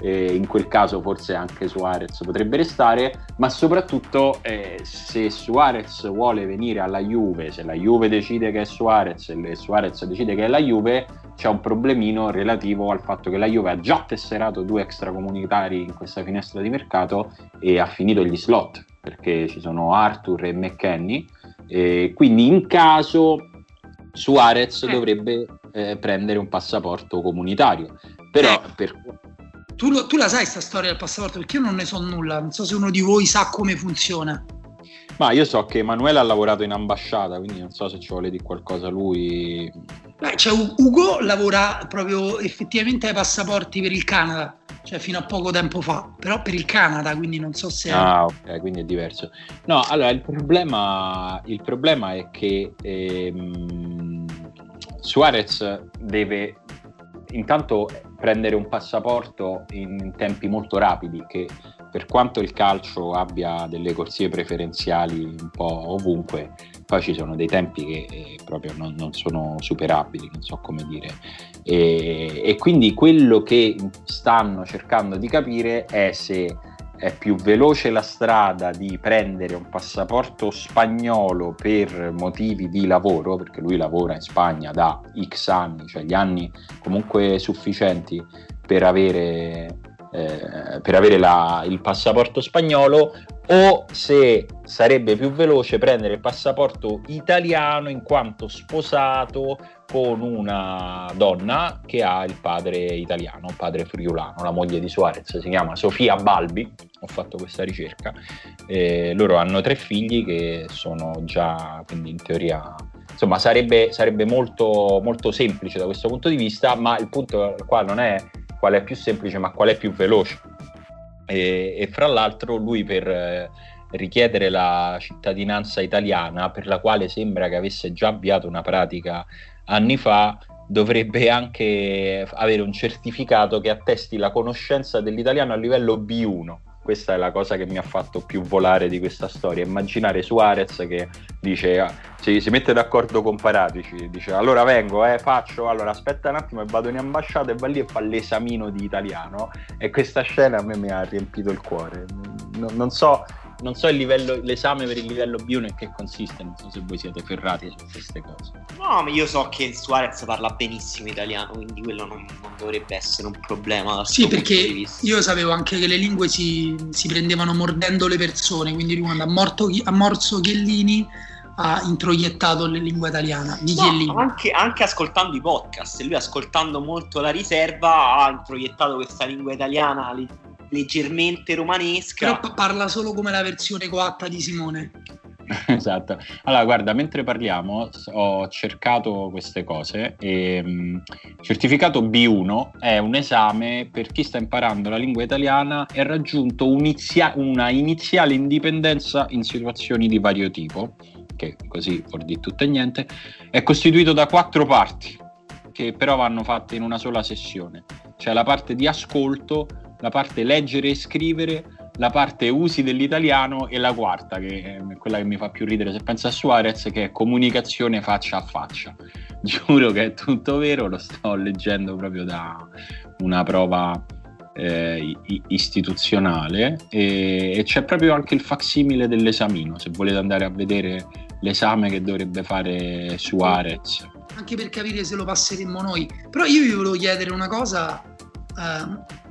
eh, in quel caso forse anche Suarez potrebbe restare, ma soprattutto eh, se Suarez vuole venire alla Juve, se la Juve decide che è Suarez e Suarez decide che è la Juve, c'è un problemino relativo al fatto che la Juve ha già tesserato due extracomunitari in questa finestra di mercato e ha finito gli slot perché ci sono Arthur e McKenny e quindi in caso Suarez eh. dovrebbe eh, prendere un passaporto comunitario però eh. per tu, lo, tu la sai questa storia del passaporto? Perché io non ne so nulla, non so se uno di voi sa come funziona. Ma io so che Emanuele ha lavorato in ambasciata, quindi non so se ci vuole dire qualcosa lui. Beh, cioè, Ugo lavora proprio effettivamente ai passaporti per il Canada, cioè fino a poco tempo fa, però per il Canada, quindi non so se... Ah, ok, quindi è diverso. No, allora il problema, il problema è che ehm, Suarez deve intanto prendere un passaporto in tempi molto rapidi che per quanto il calcio abbia delle corsie preferenziali un po' ovunque, poi ci sono dei tempi che eh, proprio non, non, sono superabili, non so come dire. E, e quindi quello che stanno cercando di capire è se è più veloce la strada di prendere un passaporto spagnolo per motivi di lavoro, perché lui lavora in Spagna da X anni, cioè gli anni comunque sufficienti per avere, eh, per avere la, il passaporto spagnolo, o se sarebbe più veloce prendere il passaporto italiano in quanto sposato con una donna che ha il padre italiano, un padre friulano, la moglie di Suarez, si chiama Sofia Balbi, ho fatto questa ricerca, e loro hanno tre figli che sono già, quindi in teoria, insomma sarebbe, sarebbe molto, molto semplice da questo punto di vista, ma il punto qua non è qual è più semplice, ma qual è più veloce. E, e fra l'altro lui per eh, richiedere la cittadinanza italiana, per la quale sembra che avesse già avviato una pratica anni fa, dovrebbe anche avere un certificato che attesti la conoscenza dell'italiano a livello B1 questa è la cosa che mi ha fatto più volare di questa storia. Immaginare Suarez che dice, ah, si, si, mette d'accordo con Paratici, dice allora vengo, eh, faccio, allora aspetta un attimo e vado in ambasciata e va lì e fa l'esamino di italiano. E questa scena a me mi ha riempito il cuore. non, non so non so livello, l'esame per il livello B1 in che consiste, non so se voi siete ferrati su queste cose. No, ma io so che Suarez parla benissimo italiano, quindi quello non, non dovrebbe essere un problema. Sì, perché io sapevo anche che le lingue si, si, prendevano mordendo le persone, quindi lui quando ha, morto, ha morso Chiellini ha introiettato la lingua italiana di no, anche, anche, ascoltando i podcast lui ascoltando molto la riserva ha introiettato questa lingua italiana leggermente romanesca. Però parla solo come la versione coatta di Simone. <laughs> esatto. Allora, guarda, mentre parliamo ho cercato queste cose e um, certificato B1 è un esame per chi sta imparando la lingua italiana e ha raggiunto unizia- una iniziale indipendenza in situazioni di vario tipo, che così vuol dire tutto e niente, è costituito da quattro parti che però vanno fatte in una sola sessione. C'è la parte di ascolto, la parte leggere e scrivere, la parte usi dell'italiano e la quarta, che è quella che mi fa più ridere se penso a Suarez, che è comunicazione faccia a faccia. <laughs> Giuro che è tutto vero, lo sto leggendo proprio da una prova eh, istituzionale e, e, c'è proprio anche il facsimile dell'esamino, se volete andare a vedere l'esame che dovrebbe fare Suarez anche per capire se lo passeremmo noi. Però io vi volevo chiedere una cosa, eh,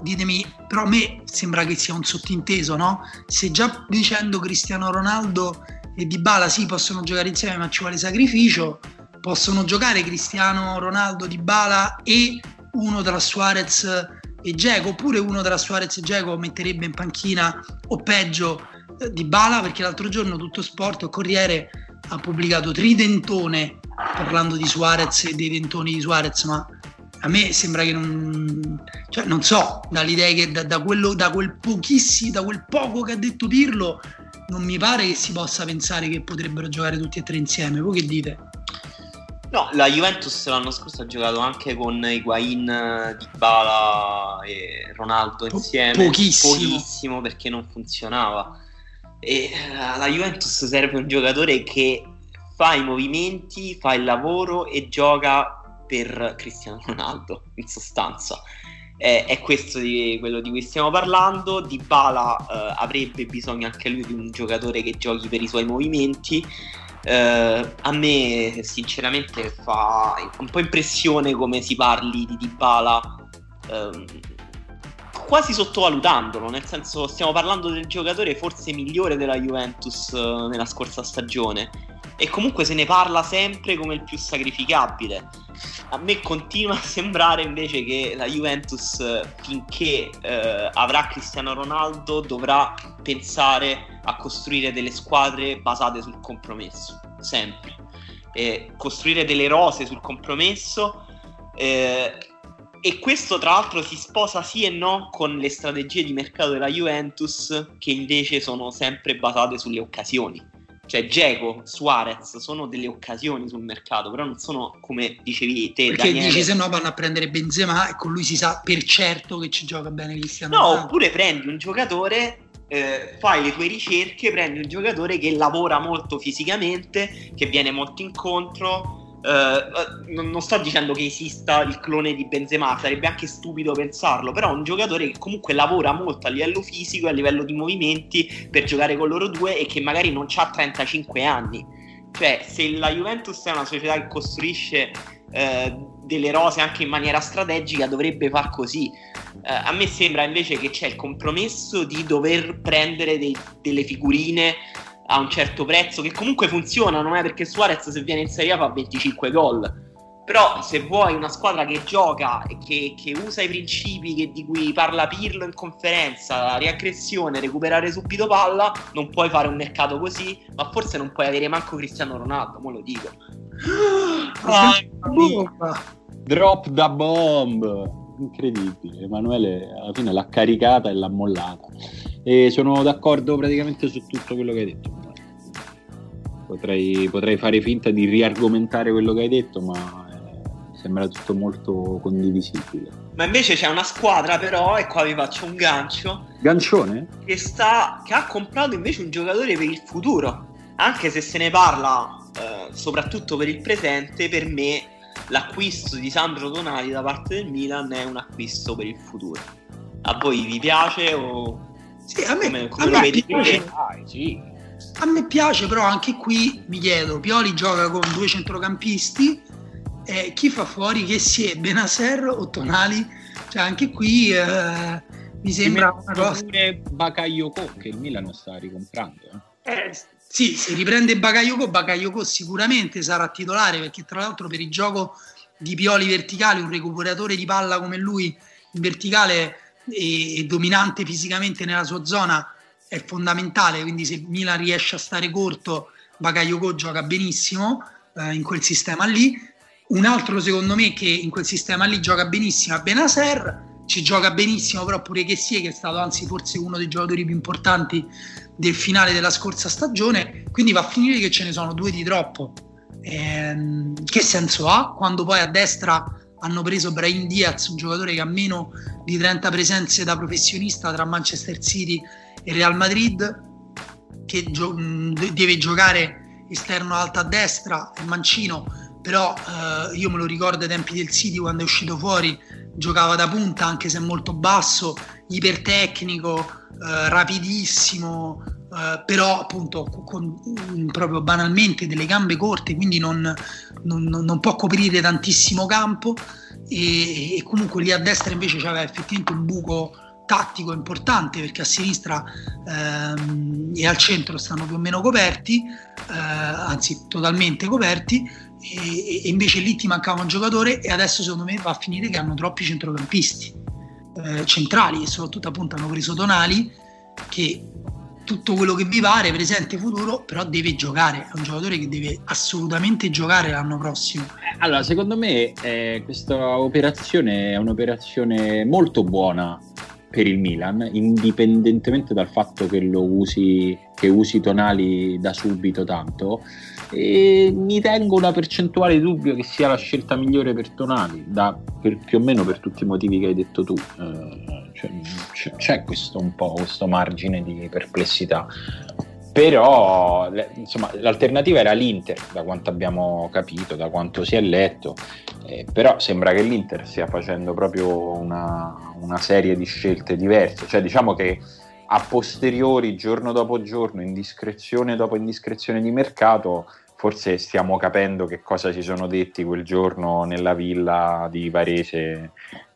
ditemi, però a me sembra che sia un sottinteso, no? Se già dicendo Cristiano Ronaldo e Dybala sì possono giocare insieme ma ci vuole sacrificio, possono giocare Cristiano Ronaldo, Dybala e uno tra Suarez e Geco, oppure uno tra Suarez e Geco metterebbe in panchina o peggio Dybala perché l'altro giorno tutto sport o Corriere ha pubblicato Tridentone parlando di Suarez e dei dentoni di Suarez, ma a me sembra che non, cioè non so, dall'idea che da, da, quello, da quel pochissimo, da quel poco che ha detto Pirlo, non mi pare che si possa pensare che potrebbero giocare tutti e tre insieme. Voi che dite? No, la Juventus l'anno scorso ha giocato anche con Higuain, Dybala e Ronaldo insieme. Pochissimo. Pochissimo perché non funzionava. E alla Juventus serve un giocatore che fa i movimenti, fa il lavoro e gioca per Cristiano Ronaldo, in sostanza. Eh, è questo di, quello di cui stiamo parlando. Di Bala eh, avrebbe bisogno anche lui di un giocatore che giochi per i suoi movimenti. Eh, a me sinceramente fa un po' impressione come si parli di Dybala ehm, quasi sottovalutandolo, nel senso stiamo parlando del giocatore forse migliore della Juventus eh, nella scorsa stagione e comunque se ne parla sempre come il più sacrificabile. A me continua a sembrare invece che la Juventus finché eh, avrà Cristiano Ronaldo dovrà pensare a costruire delle squadre basate sul compromesso, sempre. E costruire delle rose sul compromesso eh, e questo tra l'altro si sposa sì e no con le strategie di mercato della Juventus che invece sono sempre basate sulle occasioni cioè Geco, Suarez sono delle occasioni sul mercato, però non sono come dicevi te. Perché Daniele. dici se no vanno a prendere Benzema e con lui si sa per certo che ci gioca bene Cristiano. No, oppure prendi un giocatore, eh, fai le tue ricerche, prendi un giocatore che lavora molto fisicamente, che viene molto incontro Uh, non, sto dicendo che esista il clone di Benzema, sarebbe anche stupido pensarlo, però è un giocatore che comunque lavora molto a livello fisico e a livello di movimenti per giocare con loro due e che magari non ha 35 anni. Cioè, se la Juventus è una società che costruisce uh, delle rose anche in maniera strategica, dovrebbe far così. Uh, a me sembra invece che c'è il compromesso di dover prendere dei, delle figurine a un certo prezzo, che comunque funzionano, eh, perché Suarez se viene in Serie A fa 25 gol. Però se vuoi una squadra che gioca e che, che usa i principi che, di cui parla Pirlo in conferenza, la riaggressione, recuperare subito palla, non puoi fare un mercato così, ma forse non puoi avere manco Cristiano Ronaldo, mo lo dico. <gasps> Ah, Drop da bomb! Incredibile, Emanuele alla fine l'ha caricata e l'ha mollata. E sono d'accordo praticamente su tutto quello che hai detto. Potrei, potrei fare finta di riargomentare quello che hai detto, ma eh, sembra tutto molto condivisibile. Ma invece c'è una squadra, però, e qua vi faccio un gancio. Gancione? Che, sta, che ha comprato invece un giocatore per il futuro. Anche se se ne parla eh, soprattutto per il presente, per me l'acquisto di Sandro Tonali da parte del Milan è un acquisto per il futuro. A voi vi piace o sì, a me, come, come a me piace. Ah, sì. A me piace, però anche qui mi chiedo, Pioli gioca con due centrocampisti, eh, chi fa fuori che sia Benasser o Tonali? Cioè anche qui eh, mi sembra una cosa... Pure Bakayoko che il Milano sta ricomprando. Eh. eh sì, se riprende Bakayoko, Bakayoko sicuramente sarà titolare perché tra l'altro per il gioco di Pioli verticali, un recuperatore di palla come lui in verticale e, e dominante fisicamente nella sua zona è fondamentale, quindi se Milan riesce a stare corto, Bakayoko gioca benissimo eh, in quel sistema lì. Un altro secondo me che in quel sistema lì gioca benissimo è Benaser, ci gioca benissimo però pure che sia che è stato anzi forse uno dei giocatori più importanti del finale della scorsa stagione, quindi va a finire che ce ne sono due di troppo. Eh, che senso ha quando poi a destra hanno preso Brahim Diaz, un giocatore che ha meno di 30 presenze da professionista tra Manchester City e Real Madrid, che gio- deve giocare esterno alta a destra, è mancino, però eh, io me lo ricordo ai tempi del City quando è uscito fuori, giocava da punta anche se molto basso, ipertecnico, eh, rapidissimo, Uh, però appunto con, con, proprio banalmente delle gambe corte, quindi non, non, non può coprire tantissimo campo e, e, comunque lì a destra invece c'aveva effettivamente un buco tattico importante perché a sinistra ehm, e al centro stanno più o meno coperti, eh, anzi totalmente coperti e, e, invece lì ti mancava un giocatore e adesso secondo me va a finire che hanno troppi centrocampisti eh, centrali e soprattutto appunto hanno preso Tonali che tutto quello che vi pare, presente e futuro, però deve giocare, è un giocatore che deve assolutamente giocare l'anno prossimo. Allora, secondo me eh, questa operazione è un'operazione molto buona per il Milan, indipendentemente dal fatto che lo usi, che usi tonali da subito tanto. E mi tengo una percentuale di dubbio che sia la scelta migliore per Tonali, da, per, più o meno per tutti i motivi che hai detto tu. Eh, cioè, c'è, c'è questo un po' questo margine di perplessità però insomma, l'alternativa era l'Inter da quanto abbiamo capito, da quanto si è letto eh, però sembra che l'Inter stia facendo proprio una, una, serie di scelte diverse cioè diciamo che a posteriori giorno dopo giorno indiscrezione dopo indiscrezione di mercato forse stiamo capendo che cosa si sono detti quel giorno nella villa di Varese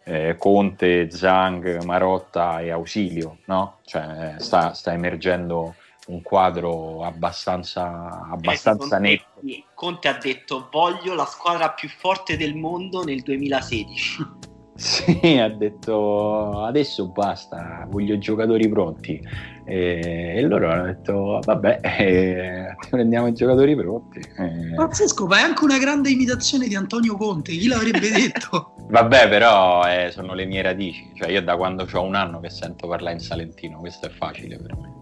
eh, Conte, Zang, Marotta e Ausilio no? cioè sta, sta emergendo un quadro abbastanza, abbastanza eh, netto. Conte ha detto voglio la squadra più forte del mondo nel 2016. <laughs> Sì, ha detto adesso basta, voglio giocatori pronti. E, e loro hanno detto vabbè, eh, prendiamo i giocatori pronti. Eh. Pazzesco, ma è anche una grande imitazione di Antonio Conte, chi l'avrebbe <laughs> detto? vabbè, però eh, sono le mie radici, cioè io da quando ho un anno che sento parlare in salentino, questo è facile per me.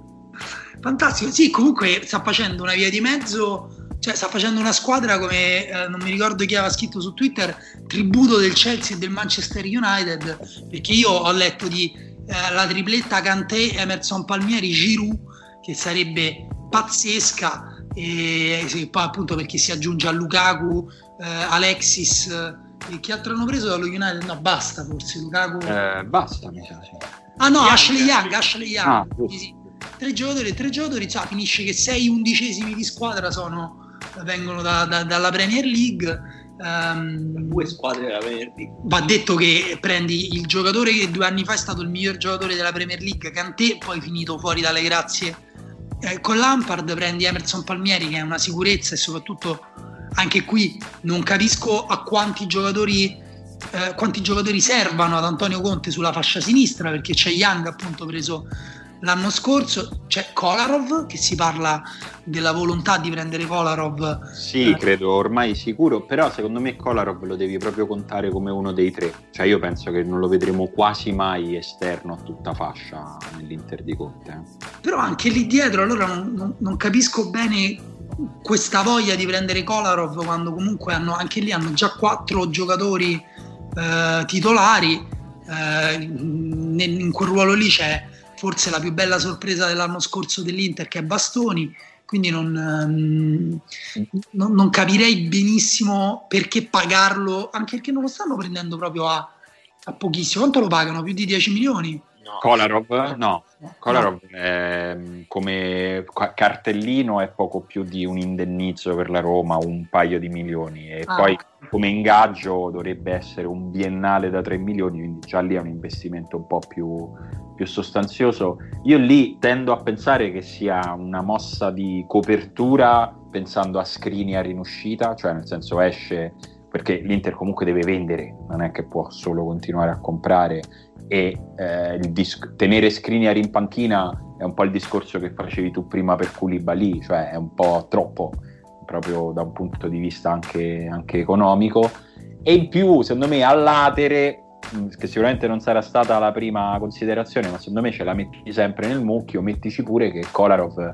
Fantastico, sì, comunque sta facendo una via di mezzo, cioè sta facendo una squadra come, eh, non mi ricordo chi aveva scritto su Twitter, tributo del Chelsea e del Manchester United, perché io ho letto di eh, la tripletta Kanté, Emerson Palmieri, Giroud, che sarebbe pazzesca, e, e poi appunto perché si aggiunge a Lukaku, eh, Alexis, e chi altro hanno preso dallo United? No, basta forse, Lukaku. Eh, basta, mi sa, sì. Ah no, Young, Ashley Young, Ashley Young. Ah, sì, sì tre giocatori tre giocatori, cioè, finisce che sei undicesimi di squadra sono, vengono da, da, dalla Premier League. Um, due squadre della Premier League. Va detto che prendi il giocatore che due anni fa è stato il miglior giocatore della Premier League, Kanté, poi finito fuori dalle grazie eh, con Lampard, prendi Emerson Palmieri che è una sicurezza e soprattutto anche qui non capisco a quanti giocatori, eh, quanti giocatori servano ad Antonio Conte sulla fascia sinistra perché c'è Young appunto preso L'anno scorso c'è Kolarov, che si parla della volontà di prendere Kolarov. Sì, eh. credo ormai sicuro, però secondo me Kolarov lo devi proprio contare come uno dei tre. Cioè io penso che non lo vedremo quasi mai esterno a tutta fascia nell'Inter di Conte. Eh. Però anche lì dietro allora non, non, non capisco bene questa voglia di prendere Kolarov quando comunque hanno, anche lì hanno già quattro giocatori eh, titolari. Eh, in quel ruolo lì c'è forse la più bella sorpresa dell'anno scorso dell'Inter che è Bastoni, quindi non, um, non, non capirei benissimo perché pagarlo, anche perché non lo stanno prendendo proprio a, a pochissimo. Quanto lo pagano? Più di 10 milioni? No. Kolarov? No, Kolarov no. come cartellino è poco più di un indennizzo per la Roma, un paio di milioni e ah. poi come ingaggio dovrebbe essere un biennale da 3 milioni, quindi già lì è un investimento un po' più, più sostanzioso. Io lì tendo a pensare che sia una mossa di copertura pensando a Skriniar in uscita, cioè nel senso esce perché l'Inter comunque deve vendere, non è che può solo continuare a comprare e eh, dis- tenere Skriniar in panchina è un po' il discorso che facevi tu prima per Koulibaly, cioè è un po' troppo proprio da un punto di vista anche, anche economico e in più secondo me all'atere che sicuramente non sarà stata la prima considerazione, ma secondo me ce la metti sempre nel mucchio, mettici pure che Kolarov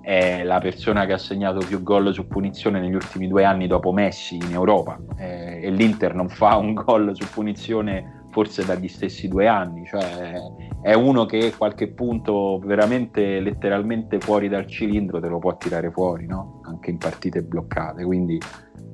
è la persona che ha segnato più gol su punizione negli ultimi due anni dopo Messi in Europa eh, e l'Inter non fa un gol su punizione forse dagli stessi due anni, cioè è uno che qualche punto veramente letteralmente fuori dal cilindro te lo può tirare fuori, no? anche in partite bloccate, quindi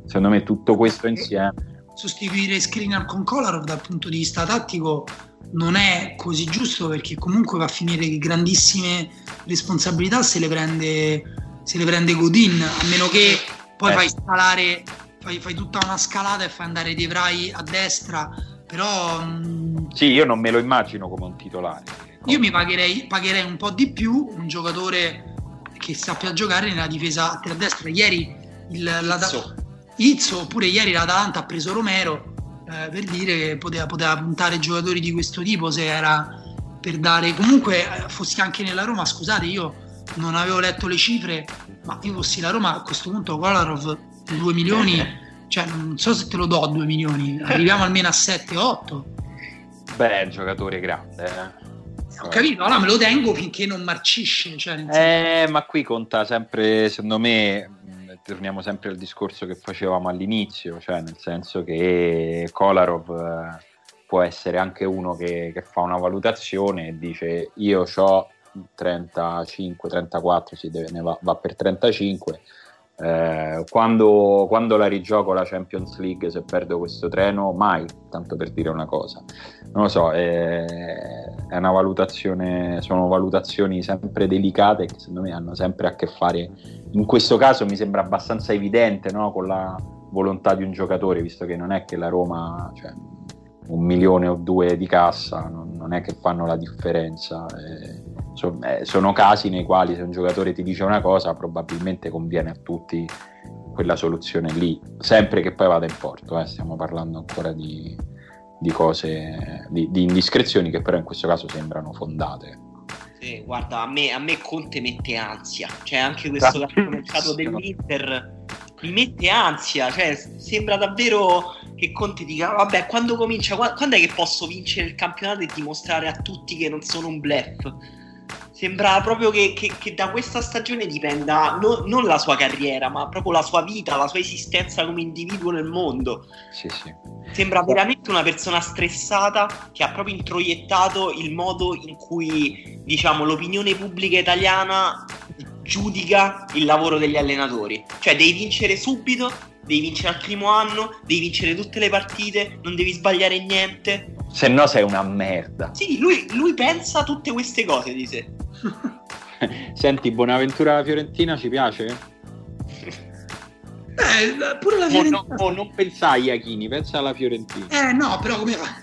secondo me tutto questo insieme sostituire Skriniar con Kolarov dal punto di vista tattico non è così giusto perché comunque va a finire che grandissime responsabilità se le prende, se le prende Godin, a meno che poi eh. fai scalare, fai, fai, tutta una scalata e fai andare Vrai a destra, però... Mh, sì, io non me lo immagino come un titolare. Io mi pagherei, pagherei un po' di più un giocatore che sappia giocare nella difesa a destra. Ieri il, la, Izzo. Izzo, oppure ieri l'Atalanta ha preso Romero eh, per dire che poteva, poteva puntare giocatori di questo tipo se era per dare comunque eh, fossi anche nella Roma scusate io non avevo letto le cifre ma io fossi la Roma a questo punto Kolarov 2 milioni <laughs> cioè non so se te lo do 2 milioni arriviamo almeno a 7-8 beh è un giocatore grande eh. Ho capito, allora me lo tengo finché non marcisce. Cioè, eh, ma qui conta sempre, secondo me, torniamo sempre al discorso che facevamo all'inizio, cioè nel senso che Kolarov eh, può essere anche uno che, che, fa una valutazione e dice io ho 35, 34, si deve, ne va, va per 35 eh, quando, quando, la rigioco la Champions League se perdo questo treno mai tanto per dire una cosa non lo so è, è una valutazione sono valutazioni sempre delicate che secondo me hanno sempre a che fare in questo caso mi sembra abbastanza evidente no? con la volontà di un giocatore visto che non è che la Roma cioè, un milione o due di cassa non, non è che fanno la differenza eh, insomma, sono casi nei quali se un giocatore ti dice una cosa probabilmente conviene a tutti quella soluzione lì, sempre che poi vada in porto, eh, stiamo parlando ancora di, di cose, di, di, indiscrezioni che però in questo caso sembrano fondate. Sì, guarda, a me, a me Conte mette ansia, cioè anche questo mercato dell'Inter mi mette ansia, cioè sembra davvero che Conte dica vabbè quando comincia, quando è che posso vincere il campionato e dimostrare a tutti che non sono un bluff? Sembra proprio che, che, che da questa stagione dipenda no, non la sua carriera, ma proprio la sua vita, la sua esistenza come individuo nel mondo. Sì, sì. Sembra veramente una persona stressata che ha proprio introiettato il modo in cui, diciamo, l'opinione pubblica italiana giudica il lavoro degli allenatori. Cioè, devi vincere subito, devi vincere al primo anno, devi vincere tutte le partite, non devi sbagliare niente. Se no sei una merda. Sì, lui, lui pensa tutte queste cose di sé. <laughs> Senti, Bonaventura alla Fiorentina ci piace? Eh, pure la Fiorentina. Oh, no, oh, non pensai a Iachini, pensa alla Fiorentina. Eh no, però come fa?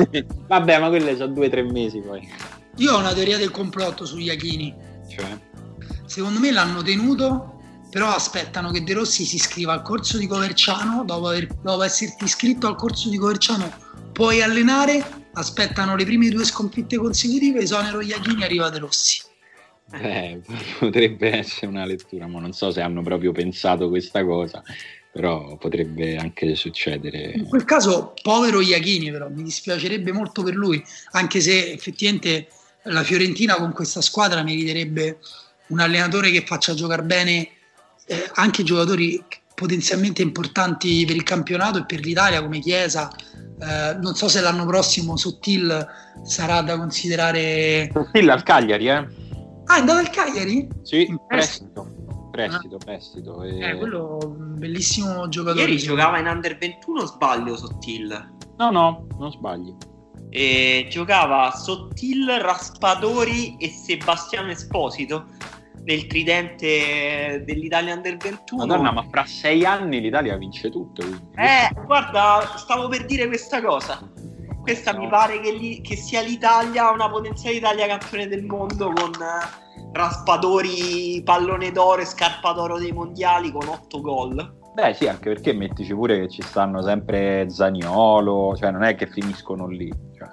<laughs> Vabbè, ma quelle sono due o tre mesi poi. Io ho una teoria del complotto su Iachini. Cioè? Secondo me l'hanno tenuto, però aspettano che De Rossi si iscriva al corso di Coverciano, dopo, aver, dopo esserti iscritto al corso di Coverciano puoi allenare aspettano le prime due sconfitte consecutive, esonero Iachini, arriva De Rossi. Eh, <laughs> potrebbe essere una lettura, ma non so se hanno proprio pensato questa cosa, però potrebbe anche succedere. In quel caso, povero Iachini, però mi dispiacerebbe molto per lui, anche se effettivamente la Fiorentina con questa squadra meriterebbe un allenatore che faccia giocare bene eh, anche giocatori potenzialmente importanti per il campionato e per l'Italia come Chiesa, eh, non so se l'anno prossimo Sottil sarà da considerare. Sottil al Cagliari, eh? Ah, è andato al Cagliari? Sì, in prestito. Prestito, ah. prestito. E... Eh, quello bellissimo giocatore. Ieri giocava in under 21, sbaglio Sottil? No, no, non sbagli. E giocava Sottil, Raspadori e Sebastiano Esposito nel tridente dell'Italia Under 21. Madonna, ma fra sei anni l'Italia vince tutto. Quindi. Eh, guarda, stavo per dire questa cosa. Questa no. mi pare che, li, che, sia l'Italia una potenziale Italia campione del mondo con eh, raspadori, pallone d'oro e scarpa d'oro dei mondiali con otto gol. Beh sì, anche perché mettici pure che ci stanno sempre Zaniolo, cioè non è che finiscono lì. Cioè,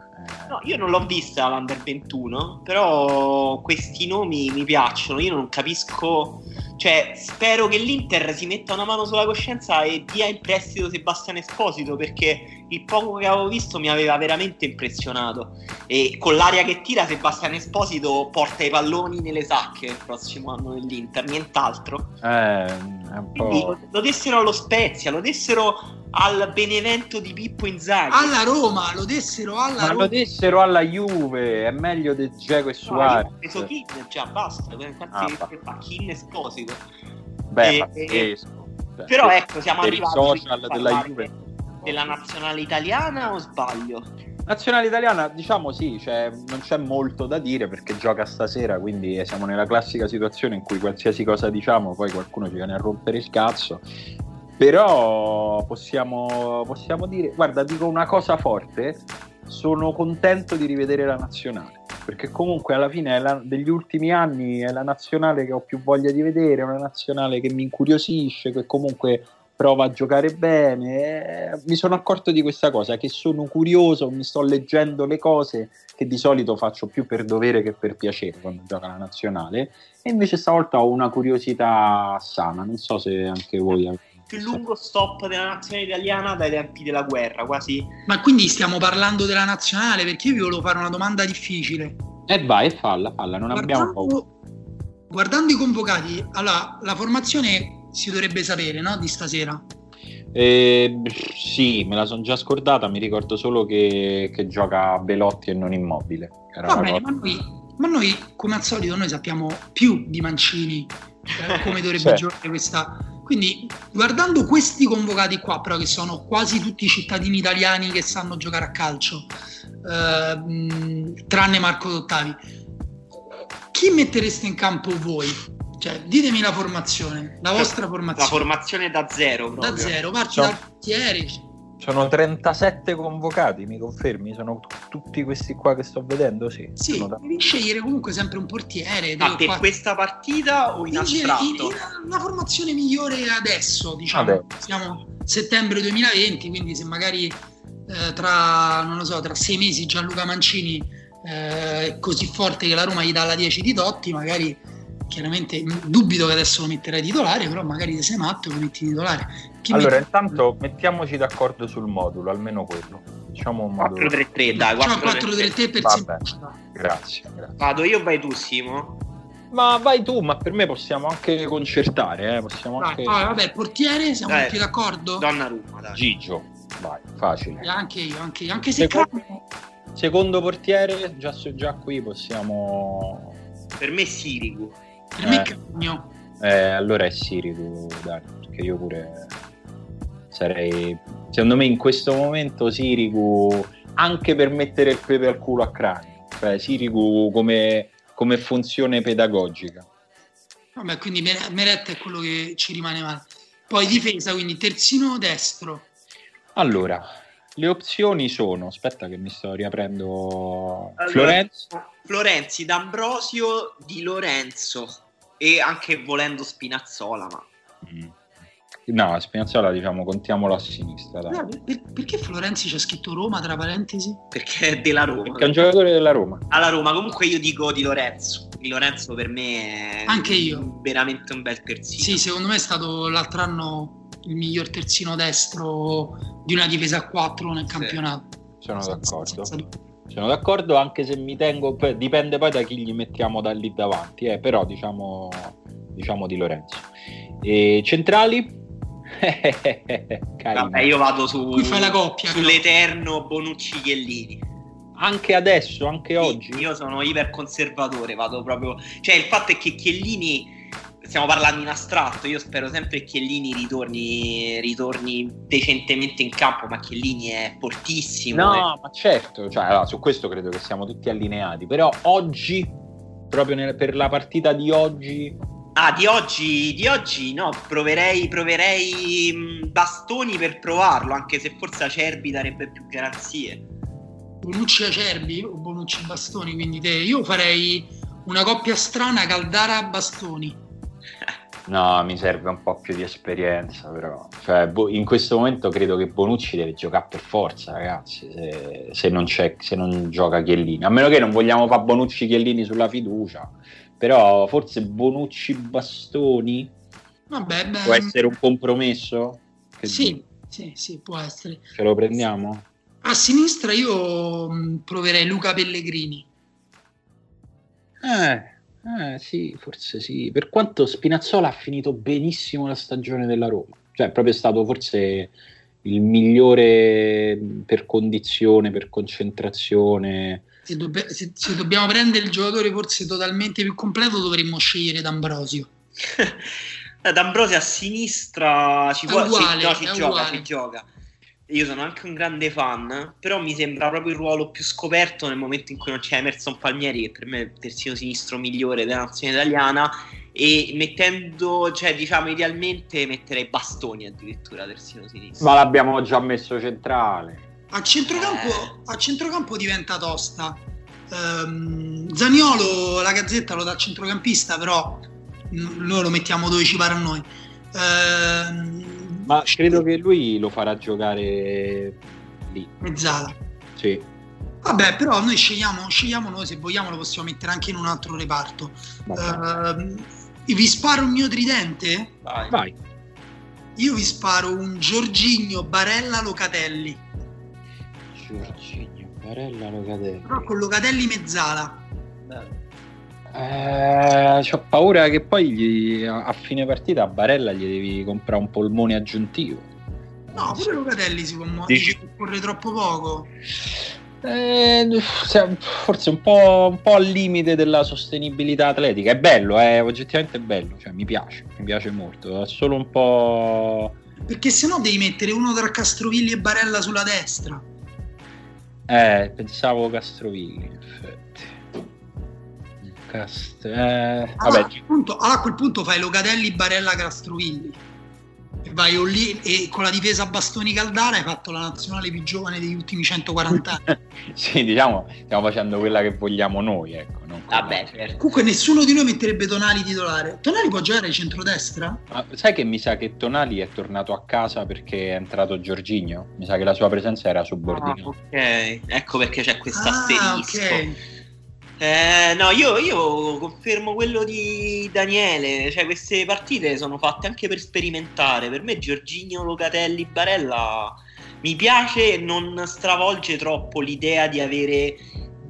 No, io non l'ho vista l'Under 21, però questi nomi mi piacciono. Io non capisco. Cioè, spero che l'Inter si metta una mano sulla coscienza e dia in prestito Sebastiano Esposito perché il poco che avevo visto mi aveva veramente impressionato. E con l'aria che tira, Sebastiano Esposito porta i palloni nelle sacche il prossimo anno dell'Inter, nient'altro. Eh, un po'... Quindi lo dessero allo Spezia, lo dessero al Benevento di Pippo Inzaghi. Alla Roma, lo dessero alla Ma Roma. lo dessero alla Juve, è meglio di Geco e Suarez. No, preso Kin, già basta, infatti ah, fa Kin Esposito. Beh, e, pazzesco. Cioè, però ecco, siamo per arrivati social della Juve. Della nazionale italiana o sbaglio? Nazionale italiana, diciamo sì, cioè, non c'è molto da dire perché gioca stasera, quindi siamo nella classica situazione in cui qualsiasi cosa diciamo poi qualcuno ci viene a rompere il cazzo. Però possiamo, possiamo dire, guarda, dico una cosa forte, sono contento di rivedere la nazionale perché comunque alla fine la, degli ultimi anni è la nazionale che ho più voglia di vedere, è una nazionale che mi incuriosisce, che comunque prova a giocare bene. Mi sono accorto di questa cosa, che sono curioso, mi sto leggendo le cose che di solito faccio più per dovere che per piacere quando gioca la nazionale, e invece stavolta ho una curiosità sana, non so se anche voi avete più lungo stop della nazionale italiana dai tempi della guerra, quasi. Ma quindi stiamo parlando della nazionale? Perché io vi volevo fare una domanda difficile. E eh vai, falla, falla, non guardando, abbiamo paura. Guardando i convocati, allora, la formazione si dovrebbe sapere, no? Di stasera. Eh, sì, me la sono già scordata, mi ricordo solo che, che gioca Belotti e non Immobile. Va bene, ma noi, ma noi, come al solito, noi sappiamo più di Mancini eh, <laughs> come dovrebbe cioè. giocare questa, quindi guardando questi convocati qua, però che sono quasi tutti cittadini italiani che sanno giocare a calcio, eh, tranne Marco Dottavi, chi mettereste in campo voi? Cioè, ditemi la formazione, la vostra formazione. La formazione da zero. Proprio. Da zero, parti no. dal portiere, sono 37 convocati, mi confermi? Sono t- tutti questi qua che sto vedendo? Sì, sì devi scegliere comunque sempre un portiere. Ma per qua... questa partita o in astratto? La formazione migliore adesso, diciamo. Vabbè. Siamo settembre 2020, quindi se magari eh, tra, non lo so, tra sei mesi Gianluca Mancini eh, è così forte che la Roma gli dà la 10 di Totti, magari chiaramente dubito che adesso lo metterai titolare, però magari se sei matto lo metti titolare. Chi allora, metti... intanto mettiamoci d'accordo sul modulo, almeno quello. Diciamo un modulo. 4-3-3, dai, 4-3-3 per semplicità. Grazie, grazie. Vado io o vai tu, Simo? Ma vai tu, ma per me possiamo anche concertare, eh? possiamo dai, anche... Ah, vabbè, portiere, siamo tutti d'accordo? Donna Roma, dai. Gigio, vai, facile. E anche io, anche io, anche se secondo, secondo portiere, già, già qui possiamo... Per me Sirigu. Per eh. me Cagno. Eh, allora è Sirigu, dai, perché io pure sarei secondo me in questo momento Sirigu anche per mettere il pepe al culo a cranio cioè Sirigu come, come funzione pedagogica. Vabbè quindi Meretta è quello che ci rimane male. Poi difesa quindi terzino destro? Allora le opzioni sono aspetta che mi sto riaprendo allora, Florenzi Florenzi D'Ambrosio Di Lorenzo e anche volendo Spinazzola ma mm. No, Spinazzola diciamo contiamolo a sinistra. No, per, perché Florenzi c'è scritto Roma tra parentesi? Perché è della Roma. Perché è un giocatore della Roma. Alla Roma, comunque io dico di Lorenzo. Di Lorenzo per me è Anche io. veramente un bel terzino. Sì, secondo me è stato l'altro anno il miglior terzino destro di una difesa a 4 nel campionato. Sono d'accordo. Sono d'accordo anche se mi tengo, dipende poi da chi gli mettiamo da lì davanti, eh, però diciamo, diciamo di Lorenzo. E centrali? <laughs> Vabbè, io vado su, Qui fai la coppia, sull'eterno no? Bonucci Chiellini. Anche adesso, anche sì, oggi. Io sono iper conservatore, vado proprio. Cioè, il fatto è che Chiellini. Stiamo parlando in astratto, io spero sempre che Chiellini ritorni, ritorni decentemente in campo, ma Chiellini è fortissimo. No, eh. ma certo, cioè, allora, su questo credo che siamo tutti allineati, però oggi, proprio nel, per la partita di oggi, Ah, di oggi, di oggi no, proverei, proverei mm, bastoni per provarlo, anche se forse Acerbi darebbe più garanzie. Bonucci Acerbi o Bonucci Bastoni, quindi te. Io farei una coppia strana Caldara-Bastoni. No, mi serve un po' più di esperienza, però. Cioè, in questo momento credo che Bonucci deve giocare per forza, ragazzi. Se, se, non, se non, gioca Chiellini. A meno che non vogliamo fare Bonucci Chiellini sulla fiducia però forse Bonucci Bastoni Vabbè, beh, può essere un compromesso? Che sì, sì, sì, può essere. Ce lo prendiamo? A sinistra io mm, proverei Luca Pellegrini. Eh, eh, sì, forse sì. Per quanto Spinazzola ha finito benissimo la stagione della Roma, cioè è proprio stato forse il migliore per condizione, per concentrazione se, dobb- se, se, dobbiamo prendere il giocatore forse totalmente più completo dovremmo scegliere D'Ambrosio. <laughs> D'Ambrosio a sinistra ci, può, uguale, sì, no, ci gioca, ci gioca. Io sono anche un grande fan, però mi sembra proprio il ruolo più scoperto nel momento in cui non c'è Emerson Palmieri, che per me è il terzino sinistro migliore della nazione italiana, e mettendo, cioè diciamo idealmente metterei Bastoni addirittura terzino sinistro. Ma l'abbiamo già messo centrale. A centrocampo, eh. a centrocampo diventa tosta. Um, Zaniolo, la gazzetta lo dà centrocampista, però noi lo mettiamo dove ci pare a noi. Uh, ma credo che lui lo farà giocare lì. Mezzala. Sì. Vabbè, però noi scegliamo, scegliamo noi, se vogliamo lo possiamo mettere anche in un altro reparto. Uh, vi sparo un mio tridente? Vai. Vai. Io vi sparo un Giorgigno Barella Locatelli. Giorgigno Barella Locatelli. Però con Locatelli mezzala. Bello. Eh, ho paura che poi gli, a fine partita a Barella gli devi comprare un polmone aggiuntivo. No, pure Locatelli si può muovere, Dici... corre troppo poco. Eh, forse un po', un po', al limite della sostenibilità atletica. È bello, è eh, oggettivamente bello, cioè, mi piace, mi piace molto. È solo un po'. Perché se no devi mettere uno tra Castrovilli e Barella sulla destra. Eh, pensavo Castrovilli, in effetti. Cast. Eh, allora, a punto, allora, a quel punto fai Locatelli, Barella, Castrovilli. E vai lì e con la difesa a bastoni Caldara hai fatto la nazionale più giovane degli ultimi 140 anni. <laughs> sì, diciamo, stiamo facendo quella che vogliamo noi, ecco. Vabbè, certo. Comunque nessuno di noi metterebbe Tonali titolare. Tonali può giocare di centrodestra? Ma sai che mi sa che Tonali è tornato a casa perché è entrato Giorginio? Mi sa che la sua presenza era subordinata. Ah, ok, ecco perché c'è questa ah, asterisco. Okay. Eh, no, io, io, confermo quello di Daniele, cioè queste partite sono fatte anche per sperimentare. Per me Giorginio Locatelli Barella mi piace e non stravolge troppo l'idea di avere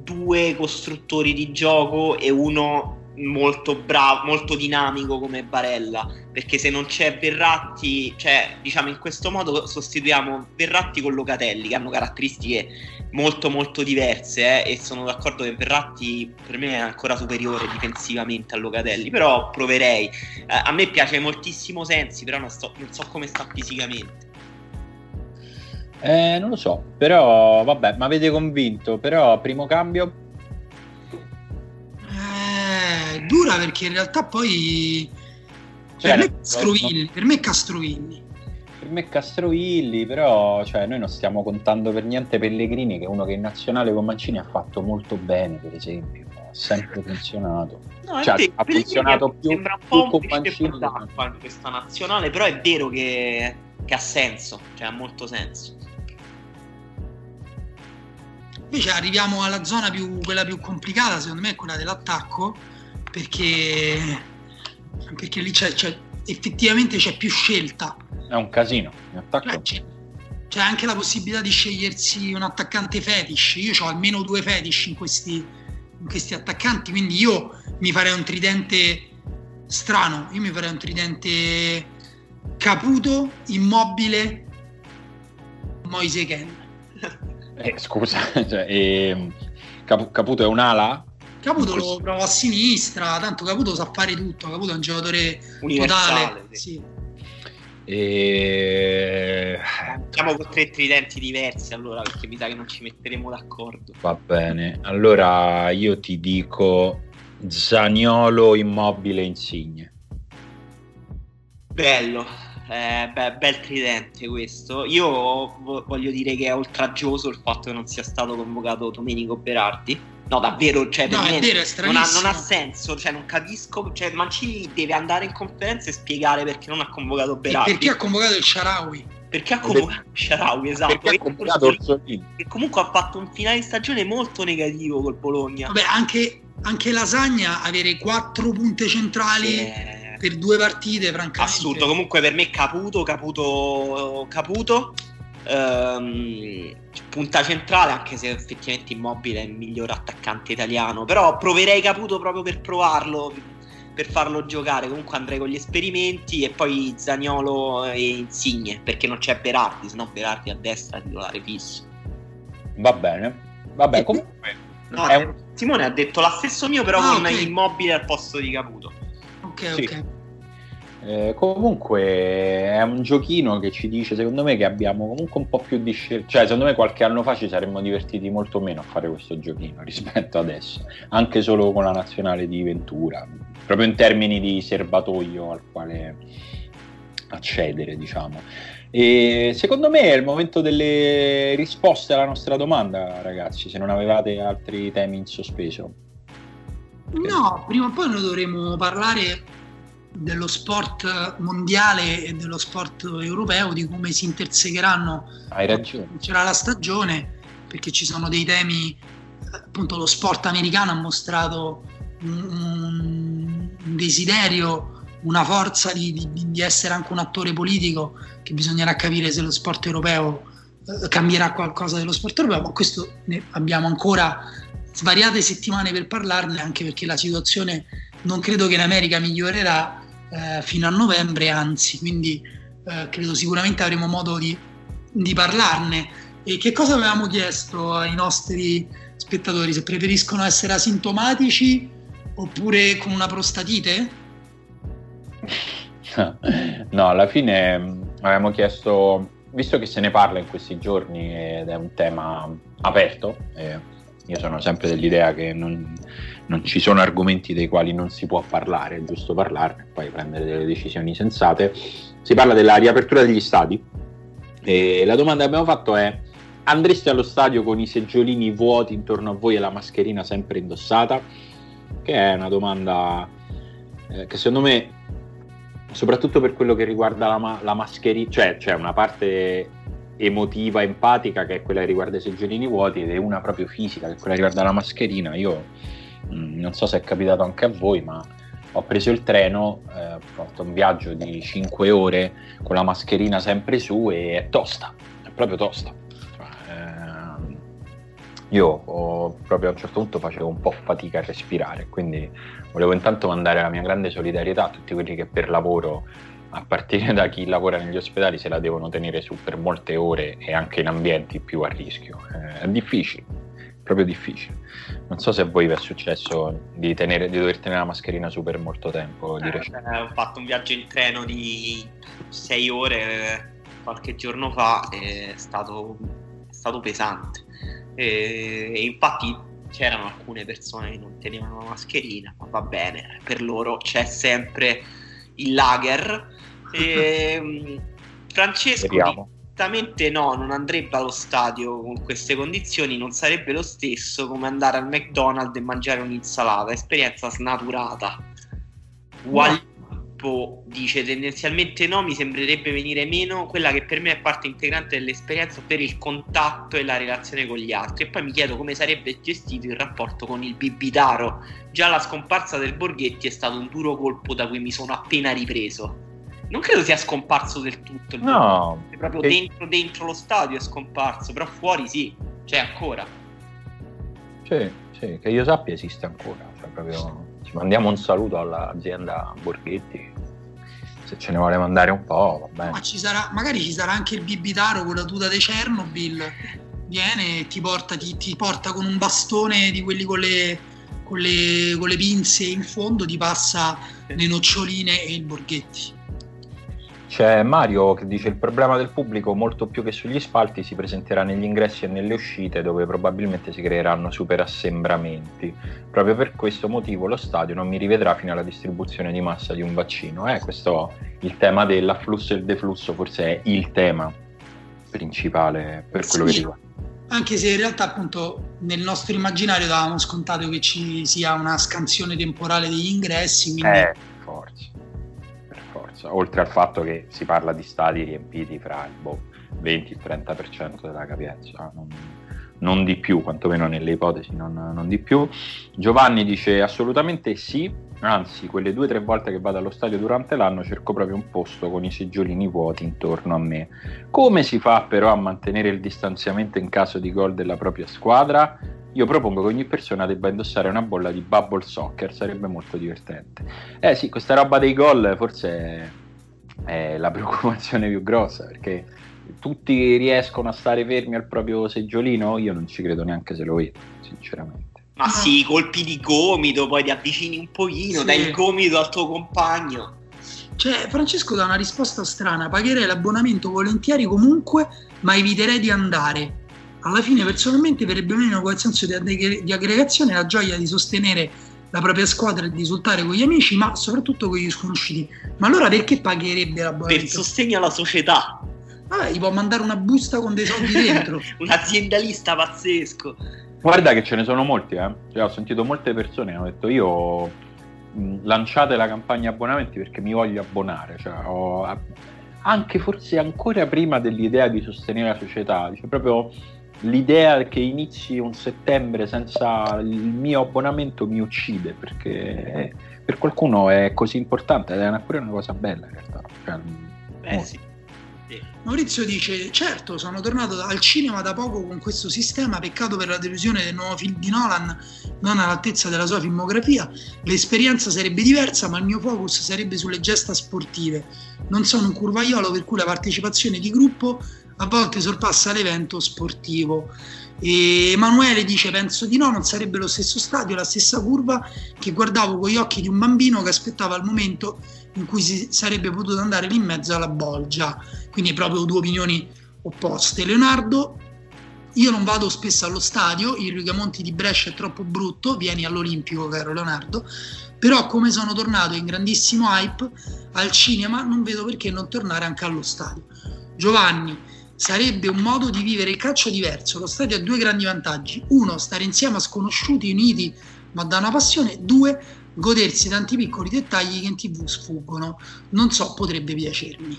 due costruttori di gioco e uno molto bravo, molto dinamico come Barella, perché se non c'è Verratti, cioè diciamo in questo modo sostituiamo Verratti con Locatelli che hanno caratteristiche molto molto diverse eh, e sono d'accordo che Verratti per me è ancora superiore difensivamente a Locatelli, però proverei. Eh, a me piace moltissimo Sensi, però non, sto, non so come sta fisicamente. Eh, non lo so, però vabbè, mi avete convinto, però primo cambio è dura perché in realtà poi cioè, per, me Castrovilli, per me Castrovilli. Per me Castrovilli però cioè, noi non stiamo contando per niente Pellegrini che è uno che in nazionale con Mancini ha fatto molto bene per esempio ha sempre funzionato. No, cioè, ha funzionato più, sembra un po' più con Mancini in questa nazionale però è vero che, che ha senso cioè ha molto senso. Invece arriviamo alla zona più, quella più complicata, secondo me, è quella dell'attacco, perché, perché lì c'è, c'è, effettivamente c'è più scelta. È un casino, in attacco. Cioè, c'è, c'è, anche la possibilità di scegliersi un attaccante fetish. Io ho almeno due fetish in questi, in questi attaccanti, quindi io mi farei un tridente strano. Io mi farei un tridente Caputo, Immobile, Moise Ken. Eh, scusa, <laughs> cioè, eh, Cap- Caputo è un'ala? Caputo lo provo a sinistra, tanto Caputo sa fare tutto, Caputo è un giocatore totale. Sì. E... Siamo con tre tridenti diversi allora perché mi sa che non ci metteremo d'accordo. Va bene, allora io ti dico Zaniolo immobile insigne. Bello, eh, beh, bel tridente questo. Io voglio dire che è oltraggioso il fatto che non sia stato convocato Domenico Berardi. No, davvero, cioè, no, è vero, è non, ha, non, ha, senso, cioè, non capisco. Cioè, Mancini deve andare in conferenza e spiegare perché non ha convocato Berardi. E perché ha convocato il Sharawi? Perché ha convocato il Sharawi, esatto. Perché ha convocato Orsolini. Che comunque ha fatto un finale di stagione molto negativo col Bologna. Vabbè, anche, anche Lasagna avere quattro punte centrali. Eh per due partite, francamente. Assurdo. Comunque, per me, Caputo, Caputo, Caputo. Ehm, punta centrale, anche se effettivamente Immobile è il miglior attaccante italiano. Però proverei Caputo proprio per provarlo, per farlo giocare. Comunque andrei con gli esperimenti e poi Zagnolo e Insigne, perché non c'è Berardi, se no Berardi a destra titolare fisso. Va bene. Vabbè, comunque... No, un... Simone ha detto la stesso mio, però ah, con okay. Immobile al posto di Caputo. Ok, sì. ok. Eh, comunque è un giochino che ci dice, secondo me, che abbiamo comunque un po' più di scelta. Cioè, secondo me qualche anno fa ci saremmo divertiti molto meno a fare questo giochino <laughs> rispetto adesso, anche solo con la nazionale di Ventura, proprio in termini di serbatoio al quale accedere, diciamo. E secondo me è il momento delle risposte alla nostra domanda, ragazzi, se non avevate altri temi in sospeso. No, prima o poi noi dovremo parlare dello sport mondiale e dello sport europeo, di come si intersecheranno. Hai ragione. C'era la stagione, perché ci sono dei temi, appunto lo sport americano ha mostrato un, un desiderio, una forza di, di, di, essere anche un attore politico, che bisognerà capire se lo sport europeo eh, cambierà qualcosa dello sport europeo, ma questo ne abbiamo ancora svariate settimane per parlarne, anche perché la situazione non credo che in America migliorerà eh, fino a novembre, anzi, quindi eh, credo sicuramente avremo modo di, di, parlarne. E che cosa avevamo chiesto ai nostri spettatori? Se preferiscono essere asintomatici oppure con una prostatite? <laughs> No, alla fine mm, avevamo chiesto, visto che se ne parla in questi giorni ed è un tema aperto, io sono sempre dell'idea che non, non, ci sono argomenti dei quali non si può parlare, è giusto parlarne, poi prendere delle decisioni sensate. Si parla della riapertura degli stadi e la domanda che abbiamo fatto è andreste allo stadio con i seggiolini vuoti intorno a voi e la mascherina sempre indossata? Che è una domanda eh, che secondo me, soprattutto per quello che riguarda la, ma- la mascherina, cioè c'è una parte emotiva, empatica, che è quella che riguarda i seggiolini vuoti, ed è una proprio fisica, che è quella che riguarda la mascherina. Io non so se è capitato anche a voi, ma ho preso il treno, eh, ho fatto un viaggio di 5 ore con la mascherina sempre su e è tosta, è proprio tosta. Eh, io ho, proprio a un certo punto facevo un po' fatica a respirare, quindi volevo intanto mandare la mia grande solidarietà a tutti quelli che per lavoro a partire da chi lavora negli ospedali se la devono tenere su per molte ore e anche in ambienti più a rischio. Eh, è difficile, proprio difficile. Non so se a voi vi è successo di, tenere, di dover tenere la mascherina su per molto tempo. Eh, beh, ho fatto un viaggio in treno di sei ore eh, qualche giorno fa, è stato, è stato pesante. E, e infatti c'erano alcune persone che non tenevano la mascherina, ma va bene, per loro c'è sempre il lager e, <laughs> ehm, Francesco direttamente no, non andrebbe allo stadio con queste condizioni, non sarebbe lo stesso come andare al McDonald's e mangiare un'insalata, esperienza snaturata. Walpo dice tendenzialmente no, mi sembrerebbe venire meno quella che per me è parte integrante dell'esperienza, per il contatto e la relazione con gli altri. E poi mi chiedo come sarebbe gestito il rapporto con il bibitaro. Già la scomparsa del Borghetti è stato un duro colpo da cui mi sono appena ripreso non credo sia scomparso del tutto. no. È proprio che... dentro, dentro, lo stadio è scomparso, però fuori sì, c'è ancora. Sì, sì, che io sappia esiste ancora. Cioè proprio ci mandiamo un saluto all'azienda Borghetti. Se ce ne vuole mandare un po', va bene. Ma ci sarà, magari ci sarà anche il bibitaro con la tuta di Chernobyl. Viene e ti porta, ti, ti porta con un bastone di quelli con le, con le, con le pinze in fondo, ti passa le noccioline e il Borghetti. C'è Mario che dice il problema del pubblico molto più che sugli spalti si presenterà negli ingressi e nelle uscite dove probabilmente si creeranno super assembramenti. Proprio per questo motivo lo stadio non mi rivedrà fino alla distribuzione di massa di un vaccino. Eh, questo il tema dell'afflusso e il deflusso forse è il tema principale per quello sì. che riguarda. Anche se in realtà appunto nel nostro immaginario davamo scontato che ci sia una scansione temporale degli ingressi. Quindi... Eh, forse oltre al fatto che si parla di stadi riempiti fra il boh, 20 e il 30% della capienza, non, non, di più, quantomeno nelle ipotesi non, non, di più. Giovanni dice assolutamente sì, anzi quelle due o tre volte che vado allo stadio durante l'anno cerco proprio un posto con i seggiolini vuoti intorno a me. Come si fa però a mantenere il distanziamento in caso di gol della propria squadra? Io propongo che ogni persona debba indossare una bolla di bubble soccer, sarebbe molto divertente. Eh sì, questa roba dei gol forse è la <laughs> preoccupazione più grossa, perché tutti riescono a stare fermi al proprio seggiolino, io non ci credo neanche se lo vedo, sinceramente. Ma sì, colpi di gomito, poi ti avvicini un pochino, sì. dai il gomito al tuo compagno. Cioè, Francesco dà una risposta strana, pagherei l'abbonamento volentieri comunque, ma eviterei di andare. Alla fine personalmente verrebbe meno quel senso di, di aggregazione la gioia di sostenere la propria squadra e di risultare con gli amici, ma soprattutto con gli sconosciuti. Ma allora perché pagherebbe l'abbonamento? Per sostegno alla società. Vabbè, gli può mandare una busta con dei soldi dentro. <laughs> Un aziendalista pazzesco. Guarda che ce ne sono molti, eh. Cioè, ho sentito molte persone che hanno detto io mh, lanciate la campagna abbonamenti perché mi voglio abbonare. Cioè, ho, anche forse ancora prima dell'idea di sostenere la società, cioè proprio l'idea che inizi un settembre senza il mio abbonamento mi uccide perché per qualcuno è così importante ed è pure una cosa bella in realtà. Cioè, Beh, sì. Maurizio dice: Certo, sono tornato al cinema da poco con questo sistema. Peccato per la delusione del nuovo film di Nolan, non all'altezza della sua filmografia. L'esperienza sarebbe diversa, ma il mio focus sarebbe sulle gesta sportive. Non sono un curvaiolo, per cui la partecipazione di gruppo a volte sorpassa l'evento sportivo. E Emanuele dice: Penso di no, non sarebbe lo stesso stadio, la stessa curva che guardavo con gli occhi di un bambino che aspettava il momento in cui si sarebbe potuto andare lì in mezzo alla bolgia. Quindi proprio due opinioni opposte. Leonardo, io non vado spesso allo stadio, il Rigamonti di Brescia è troppo brutto, vieni all'Olimpico, caro Leonardo, però come sono tornato in grandissimo hype al cinema, non vedo perché non tornare anche allo stadio. Giovanni, sarebbe un modo di vivere il calcio diverso. Lo stadio ha due grandi vantaggi. Uno, stare insieme a sconosciuti uniti ma da una passione. Due, godersi tanti piccoli dettagli che in tv sfuggono. Non so, potrebbe piacermi.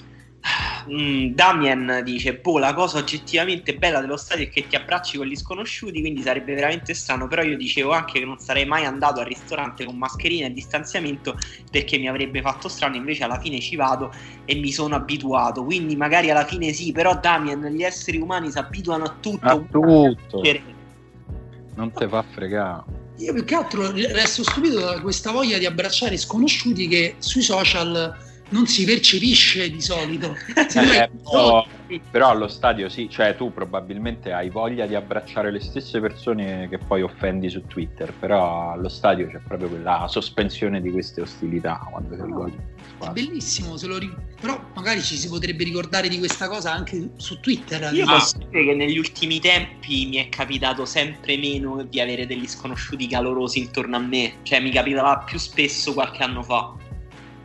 Mm, Damien dice: Boh, la cosa oggettivamente bella dello stadio è che ti abbracci con gli sconosciuti, quindi sarebbe veramente strano. Però io dicevo anche che non sarei mai andato al ristorante con mascherina e distanziamento perché mi avrebbe fatto strano. Invece alla fine ci vado e mi sono abituato. Quindi magari alla fine sì, però Damien, gli esseri umani si abituano a tutto. A tutto. Non te fa fregare. Io più che altro resto stupito da questa voglia di abbracciare sconosciuti che sui social non si percepisce di solito. <laughs> Eh, però, però, allo stadio sì, cioè tu probabilmente hai voglia di abbracciare le stesse persone che poi offendi su Twitter, però allo stadio c'è proprio quella sospensione di queste ostilità quando no, gol. È bellissimo, ri... però magari ci si potrebbe ricordare di questa cosa anche su Twitter. Io posso dire che negli ultimi tempi mi è capitato sempre meno di avere degli sconosciuti calorosi intorno a me, cioè mi capitava più spesso qualche anno fa.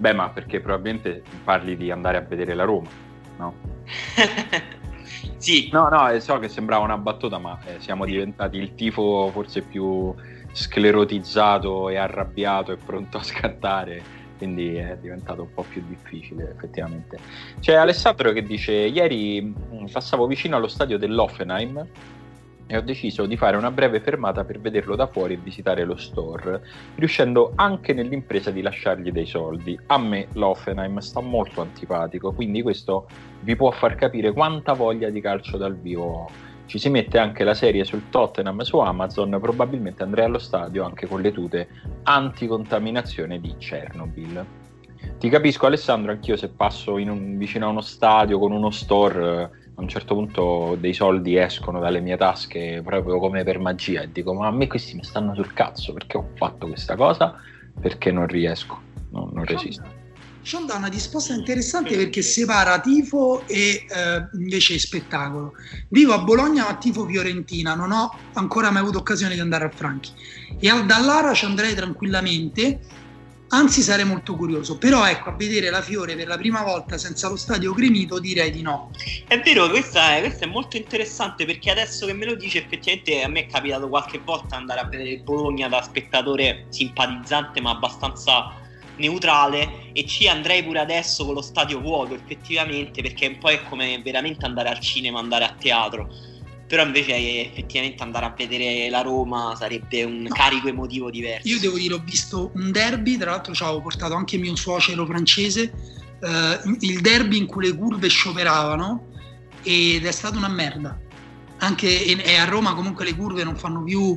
Beh, ma perché probabilmente parli di andare a vedere la Roma, no? <laughs> sì. No, no, so che sembrava una battuta, ma eh, siamo diventati il tifo forse più sclerotizzato e arrabbiato e pronto a scattare, quindi è diventato un po' più difficile effettivamente. C'è Alessandro che dice, ieri mm, passavo vicino allo stadio dell'Offenheim e ho deciso di fare una breve fermata per vederlo da fuori e visitare lo store, riuscendo anche nell'impresa di lasciargli dei soldi. A me l'Offenheim sta molto antipatico, quindi questo vi può far capire quanta voglia di calcio dal vivo ho. Ci si mette anche la serie sul Tottenham su Amazon, probabilmente andrei allo stadio anche con le tute anticontaminazione di Chernobyl. Ti capisco Alessandro, anch'io se passo un, vicino a uno stadio con uno store a un certo punto dei soldi escono dalle mie tasche proprio come per magia e dico ma a me questi mi stanno sul cazzo perché ho fatto questa cosa perché non riesco, no, non resisto. Sean dà una risposta interessante perché separa tifo e eh, invece spettacolo. Vivo a Bologna ma tifo Fiorentina, non ho ancora mai avuto occasione di andare a Franchi. E al Dallara ci andrei tranquillamente Anzi, sarei molto curioso. Però, ecco, a vedere la Fiore per la prima volta senza lo stadio gremito, direi di no. È vero, questa è, questa è molto interessante perché adesso che me lo dice, effettivamente a me è capitato qualche volta andare a vedere Bologna da spettatore simpatizzante, ma abbastanza neutrale. E ci andrei pure adesso con lo stadio vuoto, effettivamente, perché un po' è come veramente andare al cinema, andare a teatro però invece effettivamente andare a vedere la Roma sarebbe un no. carico emotivo diverso. Io devo dire, ho visto un derby, tra l'altro ci avevo portato anche mio suocero francese, eh, il derby in cui le curve scioperavano ed è stata una merda. Anche e a Roma comunque le curve non fanno più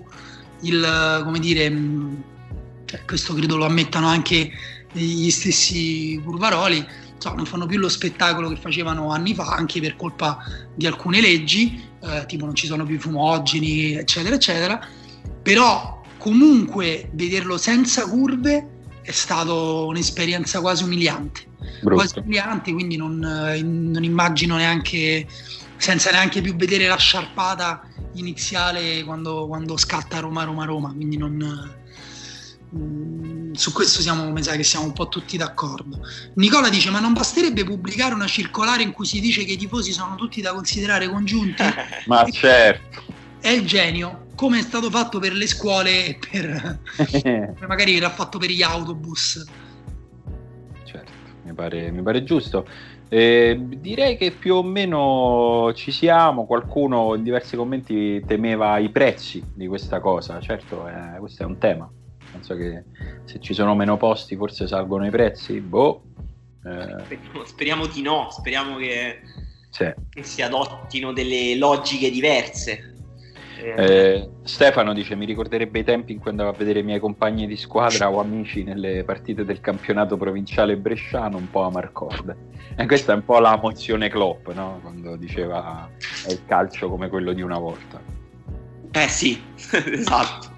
il, come dire, mm, cioè, questo credo lo ammettano anche gli stessi curvaroli, insomma, non fanno più lo spettacolo che facevano anni fa, anche per colpa di alcune leggi, eh, tipo non ci sono più fumogeni, eccetera, eccetera. Però comunque vederlo senza curve è stata un'esperienza quasi umiliante. Brutto. Quasi umiliante, quindi non, non immagino neanche, senza neanche più vedere la sciarpata iniziale quando, quando scatta Roma, Roma, Roma. Quindi non, mm, su questo siamo, mi sa che siamo un po' tutti d'accordo. Nicola dice: Ma non basterebbe pubblicare una circolare in cui si dice che i tifosi sono tutti da considerare congiunti? <laughs> Ma certo. È il genio come è stato fatto per le scuole e per <laughs> magari era fatto per gli autobus. Certo, mi pare, mi pare giusto. Eh, direi che più o meno ci siamo, qualcuno in diversi commenti temeva i prezzi di questa cosa, certo eh, questo è un tema, penso che se ci sono meno posti forse salgono i prezzi, boh. Eh. Speriamo, di no, speriamo che, sì. si adottino delle logiche diverse. Eh, Stefano dice: Mi ricorderebbe i tempi in cui andavo a vedere i miei compagni di squadra o amici nelle partite del campionato provinciale bresciano, un po' a Marcord. E questa è un po' la mozione Klopp, no? quando diceva è il calcio come quello di una volta. Eh sì, <laughs> esatto.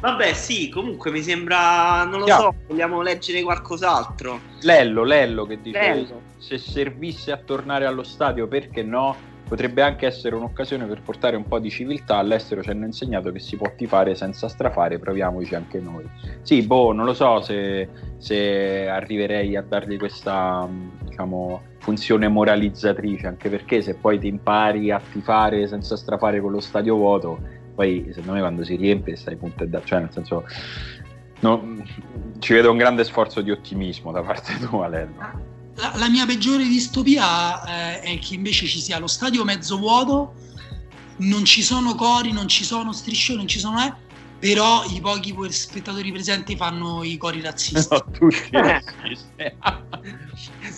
Vabbè, sì, comunque mi sembra, non lo yeah. so, vogliamo leggere qualcos'altro. Lello, Lello che dice: Lello. Se servisse a tornare allo stadio, perché no? potrebbe anche essere un'occasione per portare un po' di civiltà. All'estero ci hanno insegnato che si può tifare senza strafare, proviamoci anche noi. Sì, boh, non lo so se, se arriverei a dargli questa diciamo, funzione moralizzatrice, anche perché se poi ti impari a tifare senza strafare con lo stadio vuoto, poi secondo me quando si riempie stai punto e da, cioè nel senso no, ci vedo un grande sforzo di ottimismo da parte <laughs> tua, Lello. La, la mia peggiore distopia eh, è che invece ci sia lo stadio mezzo vuoto, non ci sono cori, non ci sono striscioni, non ci sono eh, però i pochi spettatori presenti fanno i cori razzisti. <laughs> No, tutti razzisti.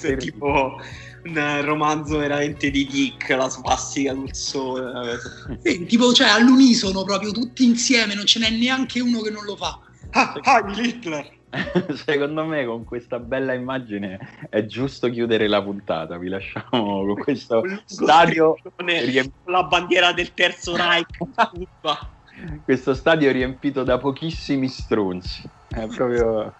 è tipo un romanzo veramente di Dick, la swastika sul sole. Sì, tipo, cioè, all'unisono proprio, tutti insieme, non ce n'è neanche uno che non lo fa. Ah, ah Hitler! <laughs> Secondo me con questa bella immagine è giusto chiudere la puntata. Vi lasciamo con questo stadio la bandiera del terzo Reich. questo stadio riempito da pochissimi stronzi. È proprio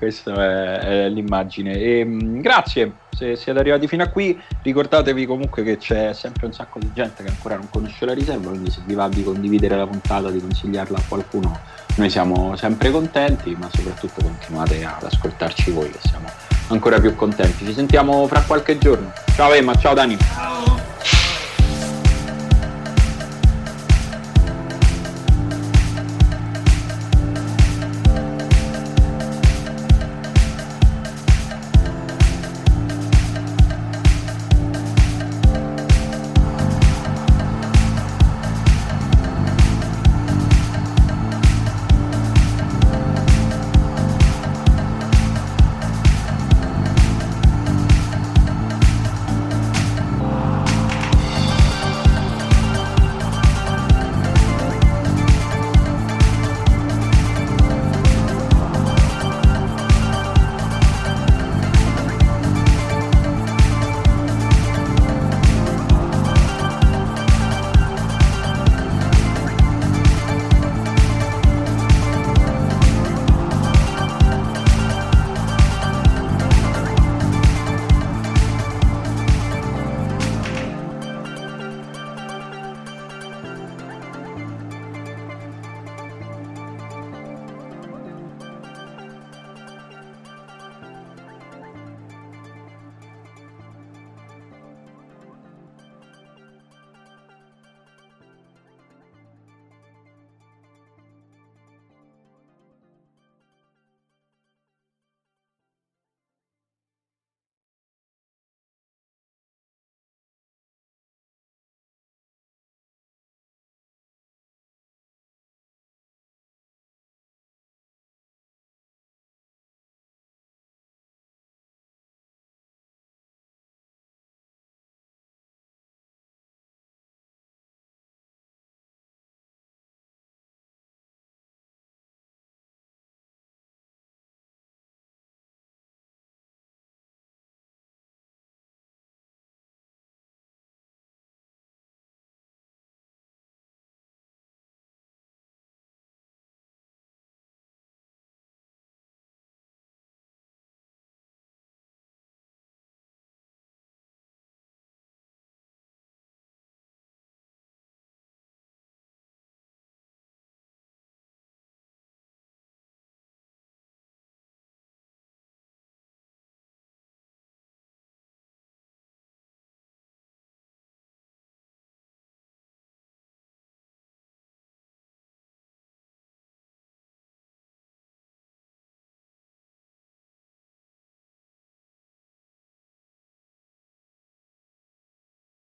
questa è, l'immagine. E, mh, grazie se siete arrivati fino a qui. Ricordatevi comunque che c'è sempre un sacco di gente che ancora non conosce la riserva. Quindi se vi va di condividere la puntata, di consigliarla a qualcuno noi siamo sempre contenti, ma soprattutto continuate ad ascoltarci voi, che siamo ancora più contenti. Ci sentiamo fra qualche giorno. Ciao Emma, ciao Dani. Ciao.